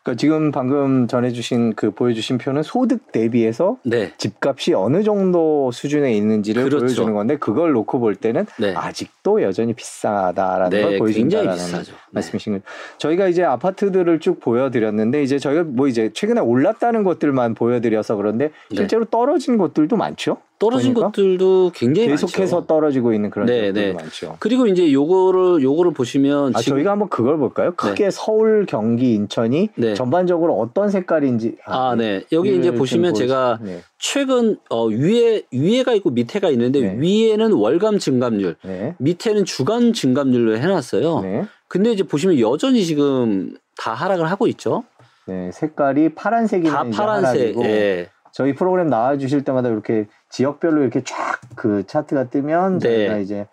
S1: 그러니까 지금 방금 전해주신 그 보여주신 표는 소득 대비해서
S2: 네.
S1: 집값이 어느 정도 수준에 있는지를
S2: 그렇죠.
S1: 보여주는 건데 그걸 놓고 볼 때는
S2: 네.
S1: 아직도 여전히 비싸다라는
S2: 네,
S1: 걸 보여준다라는.
S2: 네.
S1: 말씀이신 거죠. 저희가 이제 아파트들을 쭉 보여드렸는데 이제 저희가 뭐 이제 최근에 올랐다는 것들만 보여드려서 그런데
S2: 네.
S1: 실제로 떨어진 것들도 많죠.
S2: 떨어진
S1: 보니까
S2: 것들도 굉장히
S1: 계속해서
S2: 많죠.
S1: 떨어지고 있는 그런
S2: 네,
S1: 것들도
S2: 네.
S1: 많죠.
S2: 그리고 이제 요거를 요거를 보시면
S1: 아,
S2: 지금
S1: 저희가 한번 그걸 볼까요? 크게 서울, 경기, 인천이
S2: 네.
S1: 전반적으로 어떤 색깔인지
S2: 아, 네. 여기 이제 보시면
S1: 좀
S2: 제가
S1: 네.
S2: 최근 어 위에 위에가 있고 밑에가 있는데
S1: 네.
S2: 위에는 월감 증감률,
S1: 네.
S2: 밑에는 주간 증감률로 해 놨어요.
S1: 네.
S2: 근데 이제 보시면 여전히 지금 다 하락을 하고 있죠.
S1: 네, 색깔이 파란색이면
S2: 다 파란색.
S1: 하락이고
S2: 예.
S1: 저희 프로그램 나와 주실 때마다 이렇게 지역별로 이렇게 쫙 그 차트가 뜨면
S2: 네.
S1: 저희가 이제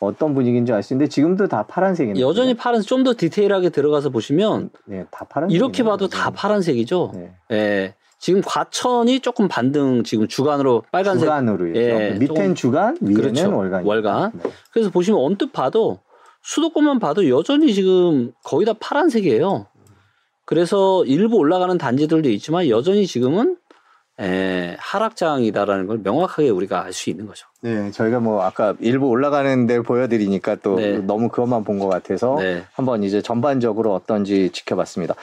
S1: 어떤 분위기인지 알 수 있는데 지금도 다 파란색이네요.
S2: 여전히 파란색 좀 더 디테일하게 들어가서 보시면
S1: 네, 다 파란색.
S2: 이렇게 봐도 다 파란색이죠.
S1: 네.
S2: 예. 지금 과천이 조금 반등 지금 주간으로 빨간색.
S1: 주간으로 죠
S2: 예,
S1: 밑엔 주간, 위에는
S2: 그렇죠.
S1: 월간.
S2: 월간.
S1: 네.
S2: 그래서 보시면 언뜻 봐도 수도권만 봐도 여전히 지금 거의 다 파란색이에요. 그래서 일부 올라가는 단지들도 있지만 여전히 지금은 에, 하락장이다라는 걸 명확하게 우리가 알 수 있는 거죠.
S1: 네, 저희가 뭐 아까 일부 올라가는 데를 보여드리니까 또
S2: 네.
S1: 너무 그것만 본 것 같아서
S2: 네.
S1: 한번 이제 전반적으로 어떤지 지켜봤습니다.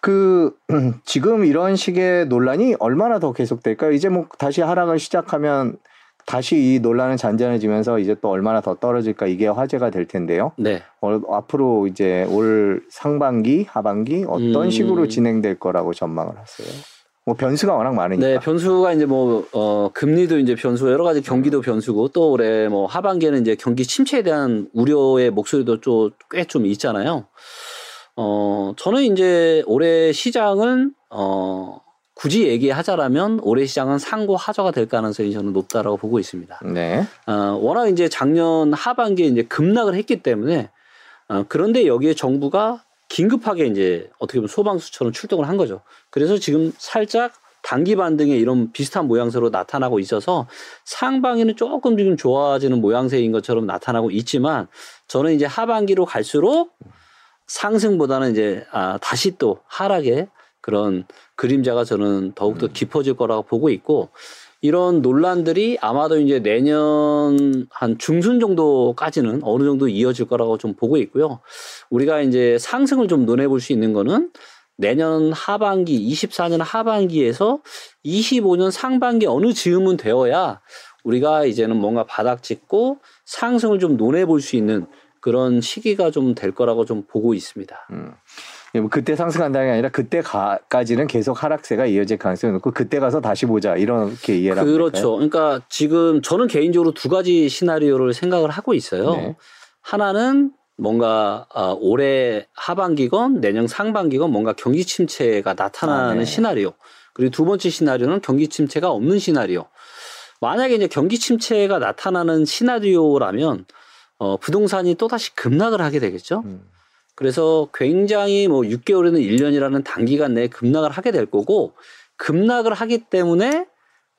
S1: 그 (clears throat) 지금 이런 식의 논란이 얼마나 더 계속될까요? 이제 뭐 다시 하락을 시작하면 다시 이 논란은 잔잔해지면서 이제 또 얼마나 더 떨어질까 이게 화제가 될 텐데요.
S2: 네.
S1: 어, 앞으로 이제 올 상반기, 하반기 어떤
S2: 음.
S1: 식으로 진행될 거라고 전망을 하세요? 뭐 변수가 워낙 많으니까.
S2: 네, 변수가 이제 뭐, 어, 금리도 이제 변수고 여러 가지 경기도 변수고 또 올해 뭐 하반기에는 이제 경기 침체에 대한 우려의 목소리도 좀꽤좀 있잖아요. 어, 저는 이제 올해 시장은, 어, 굳이 얘기하자라면 올해 시장은 상고 하저가 될 가능성이 저는 높다라고 보고 있습니다.
S1: 네.
S2: 어, 워낙 이제 작년 하반기에 이제 급락을 했기 때문에 어, 그런데 여기에 정부가 긴급하게 이제 어떻게 보면 소방수처럼 출동을 한 거죠. 그래서 지금 살짝 단기 반등의 이런 비슷한 모양새로 나타나고 있어서 상반기는 조금 지금 좋아지는 모양새인 것처럼 나타나고 있지만 저는 이제 하반기로 갈수록 상승보다는 이제 아, 다시 또 하락의 그런 그림자가 저는 더욱더 깊어질 거라고 보고 있고 이런 논란들이 아마도 이제 내년 한 중순 정도까지는 어느 정도 이어질 거라고 좀 보고 있고요. 우리가 이제 상승을 좀 논해 볼 수 있는 거는 내년 하반기, 24년 하반기에서 25년 상반기 어느 즈음은 되어야 우리가 이제는 뭔가 바닥 짚고 상승을 좀 논해 볼 수 있는 그런 시기가 좀 될 거라고 좀 보고 있습니다.
S1: 음. 예, 뭐 그때 상승한다는 게 아니라 그때까지는 계속 하락세가 이어질 가능성이 높고 그때 가서 다시 보자 이렇게 이해를
S2: 그렇죠. 그러니까 지금 저는 개인적으로 두 가지 시나리오를 생각을 하고 있어요.
S1: 네.
S2: 하나는 뭔가 어, 올해 하반기건 내년 상반기건 뭔가 경기 침체가 나타나는
S1: 아, 네.
S2: 시나리오. 그리고 두 번째 시나리오는 경기 침체가 없는 시나리오. 만약에 이제 경기 침체가 나타나는 시나리오라면 어, 부동산이 또다시 급락을 하게 되겠죠.
S1: 음.
S2: 그래서 굉장히 뭐 6개월에는 1년이라는 단기간 내에 급락을 하게 될 거고 급락을 하기 때문에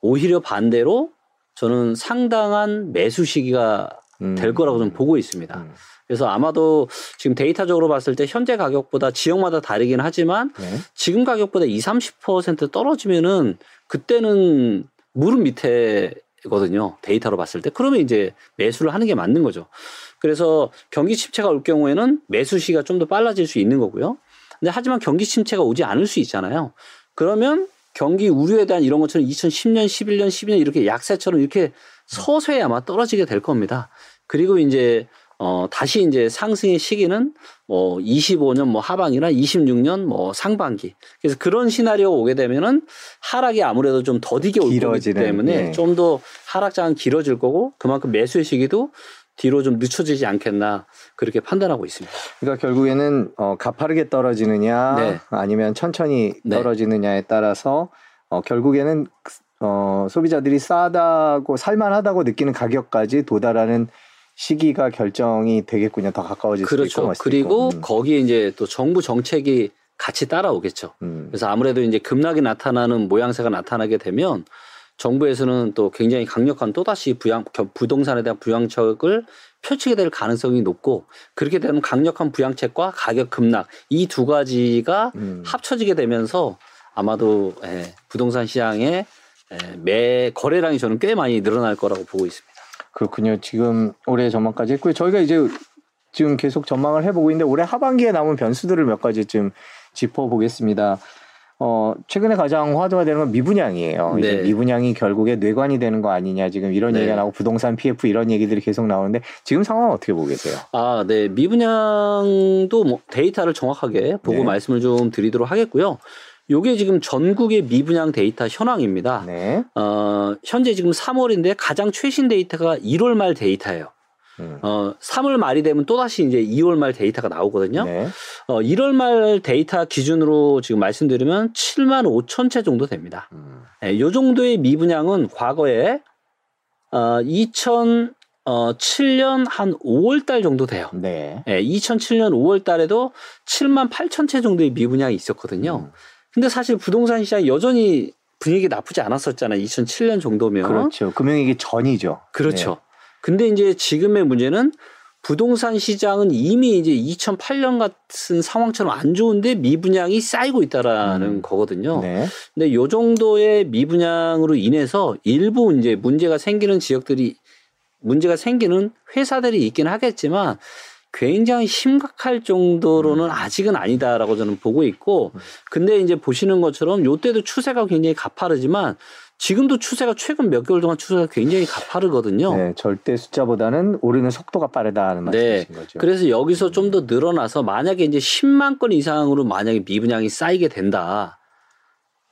S2: 오히려 반대로 저는 상당한 매수 시기가
S1: 음.
S2: 될 거라고 좀 보고 있습니다.
S1: 음.
S2: 그래서 아마도 지금 데이터적으로 봤을 때 현재 가격보다 지역마다 다르긴 하지만
S1: 네.
S2: 지금 가격보다 20, 30% 떨어지면은 그때는 무릎 밑에 거든요. 데이터로 봤을 때. 그러면 이제 매수를 하는 게 맞는 거죠. 그래서 경기 침체가 올 경우에는 매수 시기가 좀 더 빨라질 수 있는 거고요. 근데 하지만 경기 침체가 오지 않을 수 있잖아요. 그러면 경기 우려에 대한 이런 것처럼 2010년, 11년, 12년 이렇게 약세처럼 이렇게 서서히 아마 떨어지게 될 겁니다. 그리고 이제 어 다시 이제 상승의 시기는 뭐 25년 뭐 하반기나 26년 뭐 상반기. 그래서 그런 시나리오가 오게 되면은 하락이 아무래도 좀 더디게 올 거기
S1: 길어지는,
S2: 때문에
S1: 네.
S2: 좀더 하락장은 길어질 거고 그만큼 매수의 시기도 뒤로 좀 늦춰지지 않겠나 그렇게 판단하고 있습니다.
S1: 그러니까 결국에는 어, 가파르게 떨어지느냐
S2: 네.
S1: 아니면 천천히
S2: 네.
S1: 떨어지느냐에 따라서 어, 결국에는 어, 소비자들이 싸다고 살만하다고 느끼는 가격까지 도달하는 시기가 결정이 되겠군요. 더 가까워질 있고
S2: 그렇죠.
S1: 멀 수도
S2: 그리고
S1: 있고. 음.
S2: 거기에 이제 또 정부 정책이 같이 따라오겠죠.
S1: 음.
S2: 그래서 아무래도 이제 급락이 나타나는 모양새가 나타나게 되면 정부에서는 또 굉장히 강력한 또다시 부양 겨- 부동산에 대한 부양책을 펼치게 될 가능성이 높고 그렇게 되면 강력한 부양책과 가격 급락 이 두 가지가
S1: 음.
S2: 합쳐지게 되면서 아마도 예, 부동산 시장의 예, 매 거래량이 저는 꽤 많이 늘어날 거라고 보고 있습니다.
S1: 그렇군요. 지금 올해 전망까지 했고요. 저희가 이제 지금 계속 전망을 해보고 있는데 올해 하반기에 남은 변수들을 몇 가지 좀 짚어보겠습니다. 어, 최근에 가장 화두가 되는 건 미분양이에요. 이제
S2: 네.
S1: 미분양이 결국에 뇌관이 되는 거 아니냐 지금 이런
S2: 네.
S1: 얘기가 나오고 부동산 PF 이런 얘기들이 계속 나오는데 지금 상황 어떻게 보고 계세요?
S2: 아, 네. 미분양도 뭐 데이터를 정확하게 보고
S1: 네.
S2: 말씀을 좀 드리도록 하겠고요. 요게 지금 전국의 미분양 데이터 현황입니다.
S1: 네.
S2: 어, 현재 지금 3월인데 가장 최신 데이터가 1월 말 데이터예요.
S1: 음.
S2: 어, 3월 말이 되면 또다시 이제 2월 말 데이터가 나오거든요.
S1: 네.
S2: 어, 1월 말 데이터 기준으로 지금 말씀드리면 7만 5천 채 정도 됩니다.
S1: 음.
S2: 예, 요 정도의 미분양은 과거에 어, 2007년 한 5월 달 정도 돼요.
S1: 네.
S2: 예, 2007년 5월 달에도 7만 8천 채 정도의 미분양이 있었거든요.
S1: 음.
S2: 근데 사실 부동산 시장이 여전히 분위기 나쁘지 않았었잖아요. 2007년 정도면.
S1: 그렇죠. 금융위기 전이죠.
S2: 그렇죠. 근데 이제 지금의 문제는 부동산 시장은 이미 이제 2008년 같은 상황처럼 안 좋은데 미분양이 쌓이고 있다라는
S1: 음.
S2: 거거든요.
S1: 네.
S2: 근데 요 정도의 미분양으로 인해서 일부 이제 문제가 생기는 지역들이 문제가 생기는 회사들이 있긴 하겠지만 굉장히 심각할 정도로는 아직은 아니다라고 저는 보고 있고 근데 이제 보시는 것처럼 요때도 추세가 굉장히 가파르지만 지금도 추세가 최근 몇 개월 동안 추세가 굉장히 가파르거든요.
S1: 네. 절대 숫자보다는 오르는 속도가 빠르다는
S2: 네.
S1: 말씀이신 거죠.
S2: 그래서 여기서 좀더 늘어나서 만약에 이제 10만 건 이상으로 만약에 미분양이 쌓이게 된다.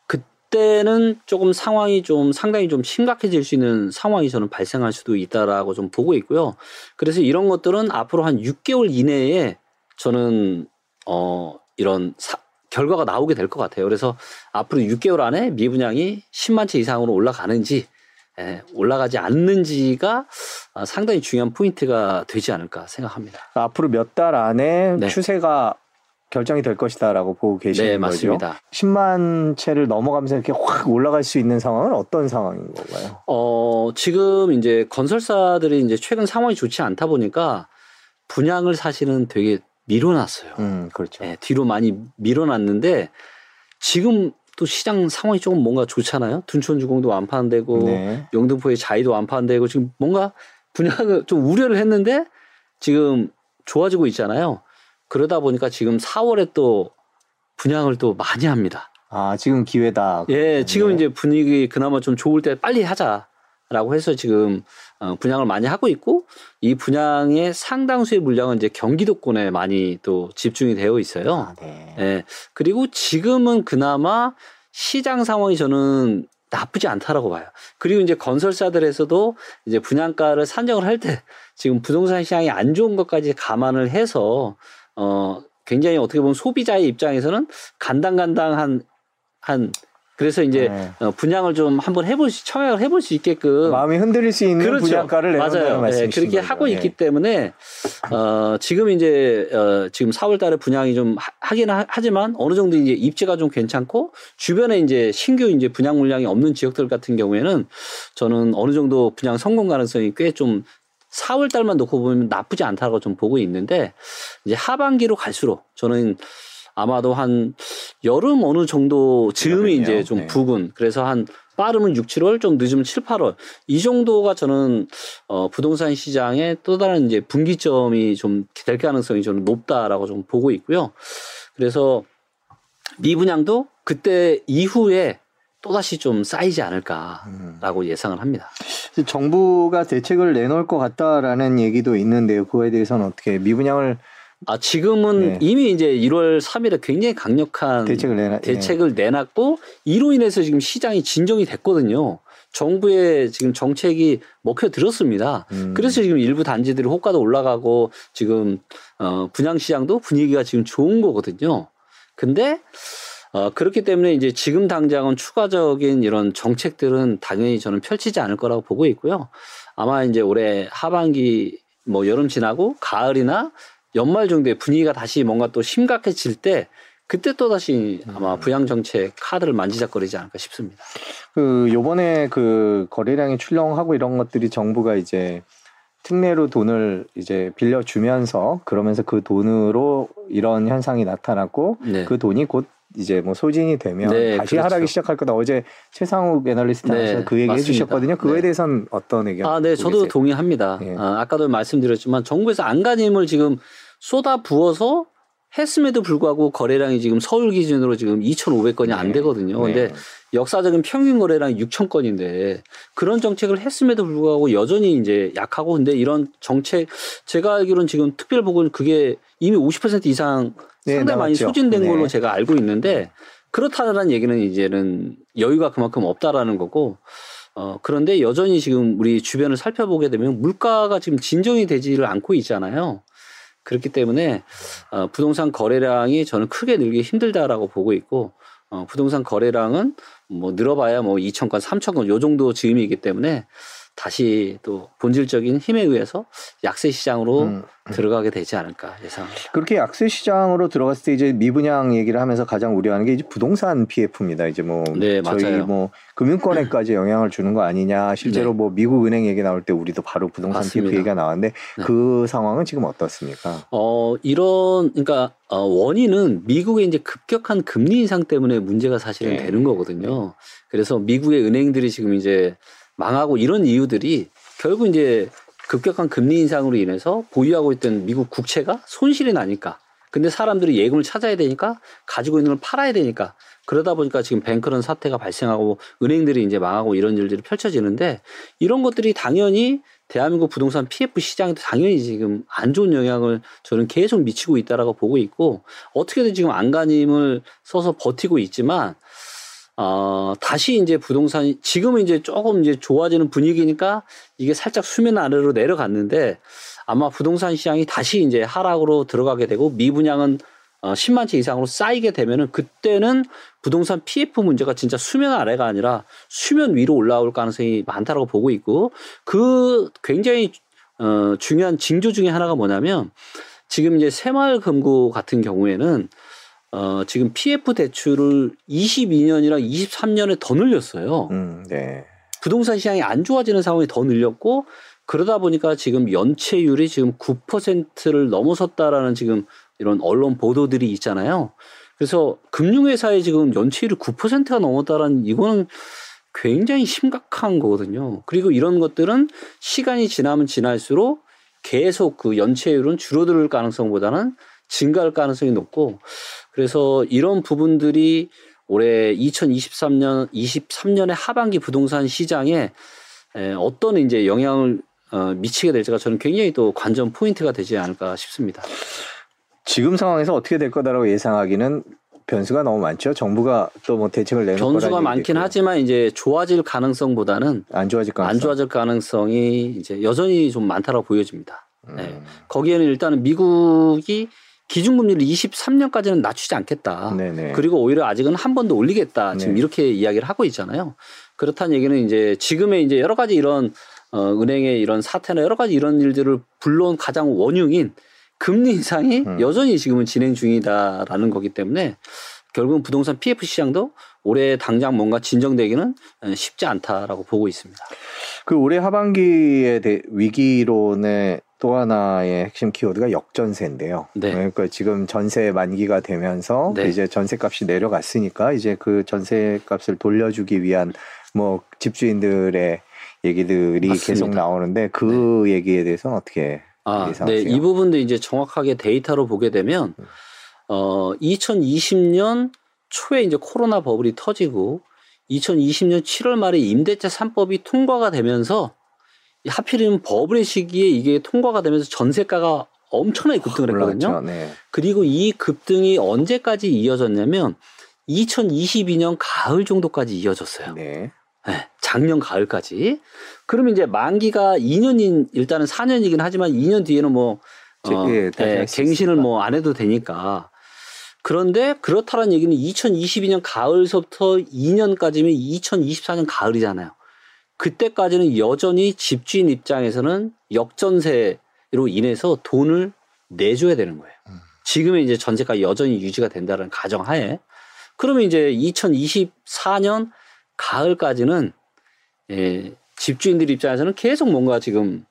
S2: 그때는 조금 상황이 좀 상당히 좀 심각해질 수 있는 상황이 저는 발생할 수도 있다라고 좀 보고 있고요. 그래서 이런 것들은 앞으로 한 6개월 이내에 저는 어 이런 사- 결과가 나오게 될 것 같아요. 그래서 앞으로 6개월 안에 미분양이 10만 채 이상으로 올라가는지 예, 올라가지 않는지가 아, 상당히 중요한 포인트가 되지 않을까 생각합니다.
S1: 앞으로 몇 달 안에
S2: 네.
S1: 추세가 결정이 될 것이다라고 보고 계시는
S2: 네,
S1: 거죠.
S2: 맞습니다.
S1: 10만 채를 넘어가면서 이렇게 확 올라갈 수 있는 상황은 어떤 상황인 건가요?
S2: 어, 지금 이제 건설사들이 이제 최근 상황이 좋지 않다 보니까 분양을 사실은 되게 밀어놨어요.
S1: 음, 그렇죠.
S2: 예, 뒤로 많이 밀어놨는데 지금 또 시장 상황이 조금 뭔가 좋잖아요. 둔촌주공도 완판되고
S1: 네.
S2: 영등포의 자이도 완판되고 지금 뭔가 분양을 좀 우려를 했는데 지금 좋아지고 있잖아요. 그러다 보니까 지금 4월에 또 분양을 또 많이 합니다.
S1: 아, 지금 기회다.
S2: 예, 지금
S1: 네.
S2: 이제 분위기 그나마 좀 좋을 때 빨리 하자. 분양이다라고 해서 지금 어, 분양을 많이 하고 있고 이 분양의 상당수의 물량은 이제 경기도권에 많이 또 집중이 되어 있어요.
S1: 아, 네.
S2: 예. 그리고 지금은 그나마 시장 상황이 저는 나쁘지 않다라고 봐요. 그리고 이제 건설사들에서도 이제 분양가를 산정을 할 때 지금 부동산 시장이 안 좋은 것까지 감안을 해서 어 굉장히 어떻게 보면 소비자의 입장에서는 간당간당한 한 그래서 이제
S1: 네.
S2: 어, 분양을 좀 한번 해볼 수 청약을 해볼 수 있게끔
S1: 마음이 흔들릴 수 있는
S2: 그렇죠.
S1: 분양가를 내놓는다는
S2: 맞아요. 네,
S1: 말씀이신
S2: 그렇게
S1: 거죠.
S2: 하고
S1: 네.
S2: 있기 때문에 어, 지금 이제 어, 지금 4월달에 분양이 좀 하- 하긴 하, 하지만 어느 정도 이제 입지가 좀 괜찮고 주변에 이제 신규 이제 분양 물량이 없는 지역들 같은 경우에는 저는 어느 정도 분양 성공 가능성이 꽤좀 4월 달만 놓고 보면 나쁘지 않다고 좀 보고 있는데 이제 하반기로 갈수록 저는 아마도 한 여름 어느 정도 즈음이? 이제 좀
S1: 네.
S2: 부근 그래서 한 빠르면 6, 7월 좀 늦으면 7, 8월 이 정도가 저는 어 부동산 시장의 또 다른 이제 분기점이 좀 될 가능성이 저는 높다라고 좀 보고 있고요. 그래서 미분양도 그때 이후에 또다시 좀 쌓이지 않을까라고
S1: 음.
S2: 예상을 합니다.
S1: 정부가 대책을 내놓을 것 같다라는 얘기도 있는데요. 그거에 대해서는 어떻게 미분양을
S2: 아 지금은
S1: 네.
S2: 이미 이제 1월 3일에 굉장히 강력한
S1: 대책을 내놔 예.
S2: 대책을 내놨고 이로 인해서 지금 시장이 진정이 됐거든요. 정부의 지금 정책이 먹혀 들었습니다.
S1: 음.
S2: 그래서 지금 일부 단지들이 호가도 올라가고 지금 어 분양 시장도 분위기가 지금 좋은 거거든요. 근데 어 그렇기 때문에 이제 지금 당장은 추가적인 이런 정책들은 당연히 저는 펼치지 않을 거라고 보고 있고요. 아마 이제 올해 하반기 뭐 여름 지나고 가을이나 연말 정도에 분위기가 다시 뭔가 또 심각해질 때 그때 또 다시 아마 부양 정책 카드를 만지작거리지 않을까 싶습니다.
S1: 그 요번에 그 거래량이 출렁하고 이런 것들이 정부가 이제 특례로 돈을 이제 빌려 주면서 그러면서 그 돈으로 이런 현상이 나타났고
S2: 네.
S1: 그 돈이 곧 이제 뭐 소진이 되면
S2: 네,
S1: 다시
S2: 그렇죠.
S1: 하락이 시작할 거다. 어제 최상욱 애널리스트께서
S2: 네,
S1: 그 얘기
S2: 맞습니다.
S1: 해주셨거든요. 그거에
S2: 네.
S1: 대해서는 어떤 의견?
S2: 아, 네, 저도
S1: 계세요?
S2: 동의합니다.
S1: 예.
S2: 아, 아까도 말씀드렸지만 정부에서 안간힘을 지금 쏟아 부어서 했음에도 불구하고 거래량이 지금 서울 기준으로 지금 2,500건이 안
S1: 네.
S2: 되거든요.
S1: 네.
S2: 근데 역사적인 평균 거래량이 6천 건인데 그런 정책을 했음에도 불구하고 여전히 이제 약하고 근데 이런 정책 제가 알기로는 지금 특별보건 그게 이미 50% 이상
S1: 네,
S2: 상당히 많이
S1: 나왔죠.
S2: 소진된
S1: 네.
S2: 걸로 제가 알고 있는데 그렇다는 얘기는 이제는 여유가 그만큼 없다라는 거고 어 그런데 여전히 지금 우리 주변을 살펴보게 되면 물가가 지금 진정이 되지를 않고 있잖아요. 그렇기 때문에 어, 부동산 거래량이 저는 크게 늘기 힘들다라고 보고 있고 어, 부동산 거래량은 뭐 늘어봐야 뭐 2천 건, 3천 건요 정도 즈음이기 때문에 다시 또 본질적인 힘에 의해서 약세 시장으로
S1: 음.
S2: 들어가게 되지 않을까 예상합니다.
S1: 그렇게 약세 시장으로 들어갔을 때 이제 미분양 얘기를 하면서 가장 우려하는 게 이제 부동산 PF입니다. 이제 뭐
S2: 네,
S1: 저희
S2: 맞아요.
S1: 뭐 금융권에까지 영향을 주는 거 아니냐. 실제로
S2: 네.
S1: 뭐 미국 은행 얘기 나올 때 우리도 바로 부동산
S2: 맞습니다.
S1: PF 얘기가 나왔는데
S2: 네.
S1: 그 상황은 지금 어떻습니까?
S2: 어, 이런, 그러니까, 어, 원인은 미국의 이제 급격한 금리 인상 때문에 문제가 사실은
S1: 네.
S2: 되는 거거든요. 그래서 미국의 은행들이 지금 이제 망하고 이런 이유들이 결국 이제 급격한 금리 인상으로 인해서 보유하고 있던 미국 국채가 손실이 나니까. 근데 사람들이 예금을 찾아야 되니까 가지고 있는 걸 팔아야 되니까 그러다 보니까 지금 뱅크런 사태가 발생하고 은행들이 이제 망하고 이런 일들이 펼쳐지는데 이런 것들이 당연히 대한민국 부동산 PF 시장에도 당연히 지금 안 좋은 영향을 저는 계속 미치고 있다라고 보고 있고 어떻게든 지금 안간힘을 써서 버티고 있지만 어, 다시 이제 부동산이 지금은 이제 조금 이제 좋아지는 분위기니까 이게 살짝 수면 아래로 내려갔는데 아마 부동산 시장이 다시 이제 하락으로 들어가게 되고 미분양은 어, 10만 채 이상으로 쌓이게 되면은 그때는 부동산 PF 문제가 진짜 수면 아래가 아니라 수면 위로 올라올 가능성이 많다라고 보고 있고 그 굉장히 어, 중요한 징조 중에 하나가 뭐냐면 지금 이제 새마을금고 같은 경우에는 어, 지금 PF 대출을 22년이랑 23년에 더 늘렸어요.
S1: 음, 네.
S2: 부동산 시장이 안 좋아지는 상황이 더 늘렸고 그러다 보니까 지금 연체율이 지금 9%를 넘어섰다라는 지금 이런 언론 보도들이 있잖아요. 그래서 금융회사에 지금 연체율이 9%가 넘었다라는 이거는 굉장히 심각한 거거든요. 그리고 이런 것들은 시간이 지나면 지날수록 계속 그 연체율은 줄어들 가능성보다는 증가할 가능성이 높고 그래서 이런 부분들이 올해 2023년 23년의 하반기 부동산 시장에 에, 어떤 이제 영향을 어, 미치게 될지가 저는 굉장히 또 관전 포인트가 되지 않을까 싶습니다.
S1: 지금 상황에서 어떻게 될 거다라고 예상하기는 변수가 너무 많죠. 정부가 또 뭐 대책을 내놓을
S2: 변수가 많긴
S1: 있고요.
S2: 하지만 이제 좋아질 가능성보다는
S1: 안 좋아질 가능성.
S2: 안 좋아질 가능성이 이제 여전히 좀 많다고 보여집니다.
S1: 음.
S2: 네. 거기에는 일단은 미국이 기준금리를 23년까지는 낮추지 않겠다.
S1: 네네.
S2: 그리고 오히려 아직은 한 번 더 올리겠다. 지금
S1: 네.
S2: 이렇게 이야기를 하고 있잖아요. 그렇다는 얘기는 이제 지금의 이제 여러 가지 이런 어, 은행의 이런 사태나 여러 가지 이런 일들을 불러온 가장 원흉인 금리 인상이
S1: 음.
S2: 여전히 지금은 진행 중이다라는 거기 때문에 결국은 부동산 PF 시장도 올해 당장 뭔가 진정되기는 어, 쉽지 않다라고 보고 있습니다.
S1: 그 올해 하반기에 대, 위기론의 또 하나의 핵심 키워드가 역전세인데요.
S2: 네.
S1: 그러니까 지금 전세 만기가 되면서
S2: 네.
S1: 이제 전세값이 내려갔으니까 이제 그 전세값을 돌려주기 위한 뭐 집주인들의 얘기들이
S2: 맞습니다.
S1: 계속 나오는데 그 얘기에 대해서는 어떻게
S2: 아, 네.
S1: 예상하세요?
S2: 이 부분도 이제 정확하게 데이터로 보게 되면, 어, 2020년 초에 이제 코로나 버블이 터지고, 2020년 7월 말에 임대차 3법이 통과가 되면서, 이 하필이면 버블의 시기에 이게 통과가 되면서 전세가가 엄청나게 급등을 했거든요.
S1: 올라갔죠. 네.
S2: 그리고 이 급등이 언제까지 이어졌냐면, 2022년 가을 정도까지 이어졌어요.
S1: 네.
S2: 네, 작년 가을까지. 그러면 이제 만기가 2년인 일단은 4년이긴 하지만 2년 뒤에는 뭐
S1: 제-
S2: 어,
S1: 예,
S2: 예, 갱신을. 뭐 안 해도 되니까. 그런데 그렇다는 얘기는 2022년 가을서부터 2년까지면 2024년 가을이잖아요. 그때까지는 여전히 집주인 입장에서는 역전세로 인해서 돈을 내줘야 되는 거예요.
S1: 음.
S2: 지금의 이제 전세가 여전히 유지가 된다는 가정하에 그러면 이제 2024년 가을까지는 예, 집주인들 입장에서는 계속 뭔가 지금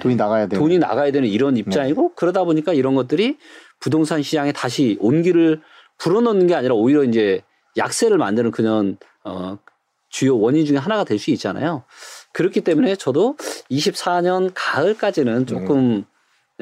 S1: 돈이 나가야 돼요.
S2: 돈이 나가야 되는 이런
S1: 네.
S2: 입장이고 그러다 보니까 이런 것들이 부동산 시장에 다시 온기를 불어넣는 게 아니라 오히려 이제 약세를 만드는 그냥 어 주요 원인 중에 하나가 될 수 있잖아요. 그렇기 때문에 저도 24년 가을까지는 조금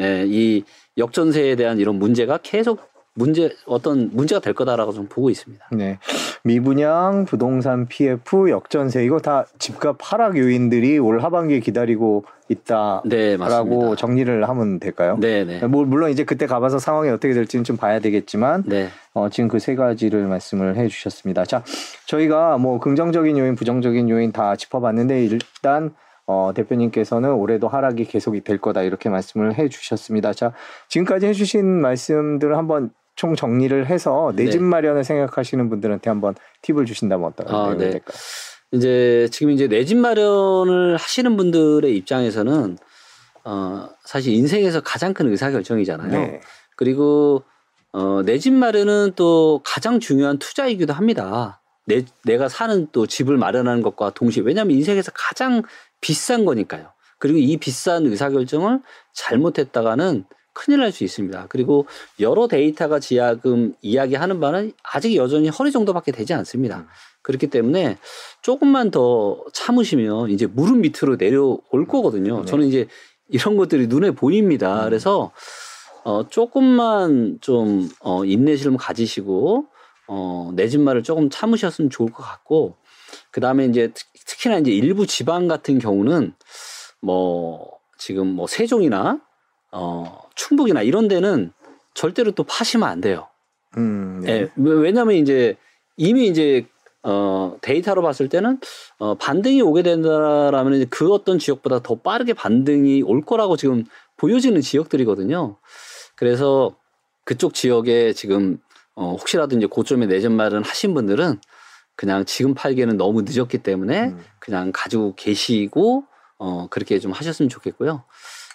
S2: 예, 이 역전세에 대한 이런 문제가 계속 문제 어떤 문제가 될 거다라고 좀 보고 있습니다.
S1: 네. 미분양, 부동산 PF, 역전세 이거 다 집값 하락 요인들이 올 하반기에 기다리고 있다라고
S2: 네.
S1: 정리를 하면 될까요?
S2: 네, 네.
S1: 뭐 물론 이제 그때 가봐서 상황이 어떻게 될지는 좀 봐야 되겠지만
S2: 네.
S1: 어, 지금 그 세 가지를 말씀을 해주셨습니다. 자, 저희가 뭐 긍정적인 요인, 부정적인 요인 다 짚어봤는데 일단 어, 대표님께서는 올해도 하락이 계속이 될 거다 이렇게 말씀을 해주셨습니다. 자, 지금까지 해주신 말씀들을 한번 총 정리를 해서 내
S2: 네.
S1: 집 마련을 생각하시는 분들한테 한번 팁을 주신다면 어떨까요?
S2: 아, 네.
S1: 될까요?
S2: 이제 지금 이제 내 집 마련을 하시는 분들의 입장에서는 어 사실 인생에서 가장 큰 의사 결정이잖아요.
S1: 네.
S2: 그리고 어 내 집 마련은 또 가장 중요한 투자이기도 합니다. 내 내가 사는 또 집을 마련하는 것과 동시에 왜냐하면 인생에서 가장 비싼 거니까요. 그리고 이 비싼 의사 결정을 잘못했다가는 큰일 날 수 있습니다. 그리고 여러 데이터가 지금 이야기하는 바는 아직 여전히 허리 정도밖에 되지 않습니다.
S1: 음.
S2: 그렇기 때문에 조금만 더 참으시면 이제 무릎 밑으로 내려올 거거든요.
S1: 네.
S2: 저는 이제 이런 것들이 눈에 보입니다.
S1: 음.
S2: 그래서 어 조금만 좀 어, 인내심 가지시고 어, 내 집 말을 조금 참으셨으면 좋을 것 같고 그 다음에 이제 특- 특히나 이제 일부 지방 같은 경우는 뭐 지금 뭐 세종이나 어 충북이나 이런 데는 절대로 또 파시면 안 돼요.
S1: 음, 네.
S2: 예, 왜- 왜냐면 이제 이미 이제 어 데이터로 봤을 때는 어 반등이 오게 된다라면 이제 그 어떤 지역보다 더 빠르게 반등이 올 거라고 지금 보여지는 지역들이거든요. 그래서 그쪽 지역에 지금 어 혹시라도 이제 고점에 내전 말은 하신 분들은 그냥 지금 팔기에는 너무 늦었기 때문에
S1: 음.
S2: 그냥 가지고 계시고 어 그렇게 좀 하셨으면 좋겠고요.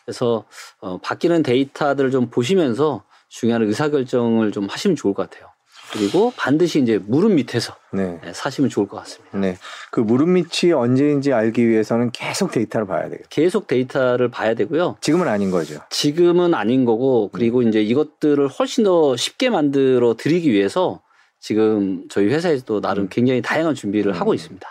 S2: 그래서 어 바뀌는 데이터들을 좀 보시면서 중요한 의사 결정을 좀 하시면 좋을 것 같아요. 그리고 반드시 이제 무릎 밑에서
S1: 네.
S2: 예, 사시면 좋을 것 같습니다.
S1: 네. 그 무릎 밑이 언제인지 알기 위해서는 계속 데이터를 봐야 되겠죠.
S2: 계속 데이터를 봐야 되고요.
S1: 지금은 아닌 거죠.
S2: 지금은 아닌 거고 그리고 이제 이것들을 훨씬 더 쉽게 만들어 드리기 위해서 지금 저희 회사에서도 나름
S1: 음.
S2: 굉장히 다양한 준비를
S1: 음.
S2: 하고 있습니다.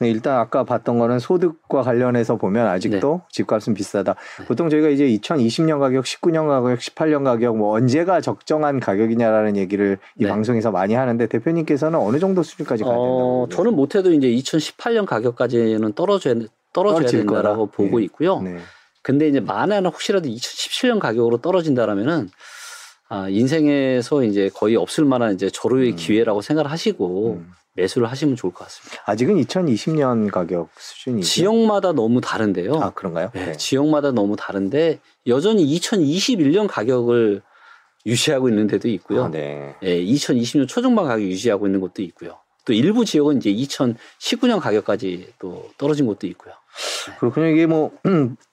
S1: 네, 일단 아까 봤던 거는 소득과 관련해서 보면 아직도 집값은 비싸다.
S2: 네.
S1: 보통 저희가 이제 2020년 가격, 19년 가격, 18년 가격, 뭐 언제가 적정한 가격이냐라는 얘기를 이
S2: 네.
S1: 방송에서 많이 하는데 대표님께서는 어느 정도 수준까지 가야 된다고
S2: 어? 저는 못해도 이제 2018년 가격까지는 떨어져야 떨어져야 된다라고
S1: 거다.
S2: 보고
S1: 네.
S2: 있고요.
S1: 네.
S2: 근데 이제 만에나 혹시라도 2017년 가격으로 떨어진다라면은 아, 인생에서 이제 거의 없을 만한 이제 절호의
S1: 음.
S2: 기회라고 생각을 하시고
S1: 음.
S2: 매수를 하시면 좋을 것 같습니다.
S1: 아직은 2020년 가격 수준이죠.
S2: 지역마다 너무 다른데요.
S1: 아 그런가요?
S2: 네,
S1: 네.
S2: 지역마다 너무 다른데 여전히 2021년 가격을 유지하고 있는 데도 있고요.
S1: 아, 네.
S2: 예, 2020년 초중반 가격 유지하고 있는 곳도 있고요. 또 일부 지역은 이제 2019년 가격까지 또 떨어진 곳도 있고요.
S1: 그렇군요. 이게 뭐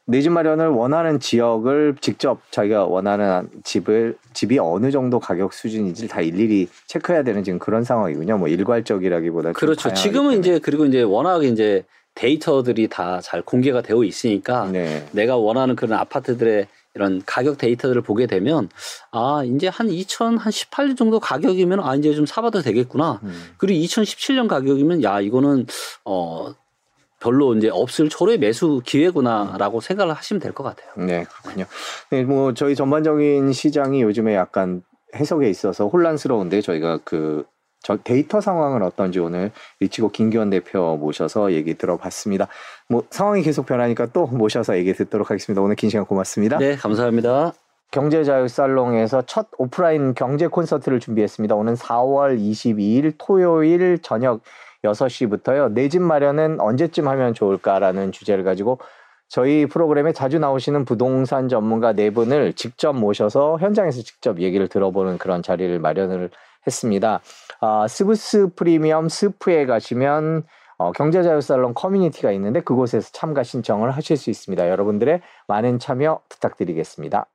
S1: 내 집 마련을 원하는 지역을 직접 자기가 원하는 집을 집이 어느 정도 가격 수준인지 다 일일이 체크해야 되는 지금 그런 상황이군요. 뭐 일괄적이라기보다 좀
S2: 그렇죠. 지금은. 이제 그리고 이제 워낙 이제 데이터들이 다 잘 공개가 되어 있으니까
S1: 네.
S2: 내가 원하는 그런 아파트들의 이런 가격 데이터들을 보게 되면 아 이제 한 2018년 정도 가격이면 아 이제 좀 사봐도 되겠구나.
S1: 음.
S2: 그리고 2017년 가격이면 야 이거는 어 별로 이제 없을 초래 매수 기회구나라고 생각을 하시면 될 것 같아요.
S1: 네, 그렇군요. 네, 뭐 저희 전반적인 시장이 요즘에 약간 해석에 있어서 혼란스러운데 저희가 그 저 데이터 상황은 어떤지 오늘 리치고 김기원 대표 모셔서 얘기 들어봤습니다. 뭐 상황이 계속 변하니까 또 모셔서 얘기 듣도록 하겠습니다. 오늘 긴 시간 고맙습니다.
S2: 네, 감사합니다.
S1: 경제자유살롱에서 첫 오프라인 경제 콘서트를 준비했습니다. 오는 4월 22일 토요일 저녁 6시부터요. 내 집 마련은 언제쯤 하면 좋을까라는 주제를 가지고 저희 프로그램에 자주 나오시는 부동산 전문가 네 분을 직접 모셔서 현장에서 직접 얘기를 들어보는 그런 자리를 마련을 했습니다. 아, 스브스 프리미엄 스프에 가시면 어, 경제자유살롱 커뮤니티가 있는데 그곳에서 참가 신청을 하실 수 있습니다. 여러분들의 많은 참여 부탁드리겠습니다.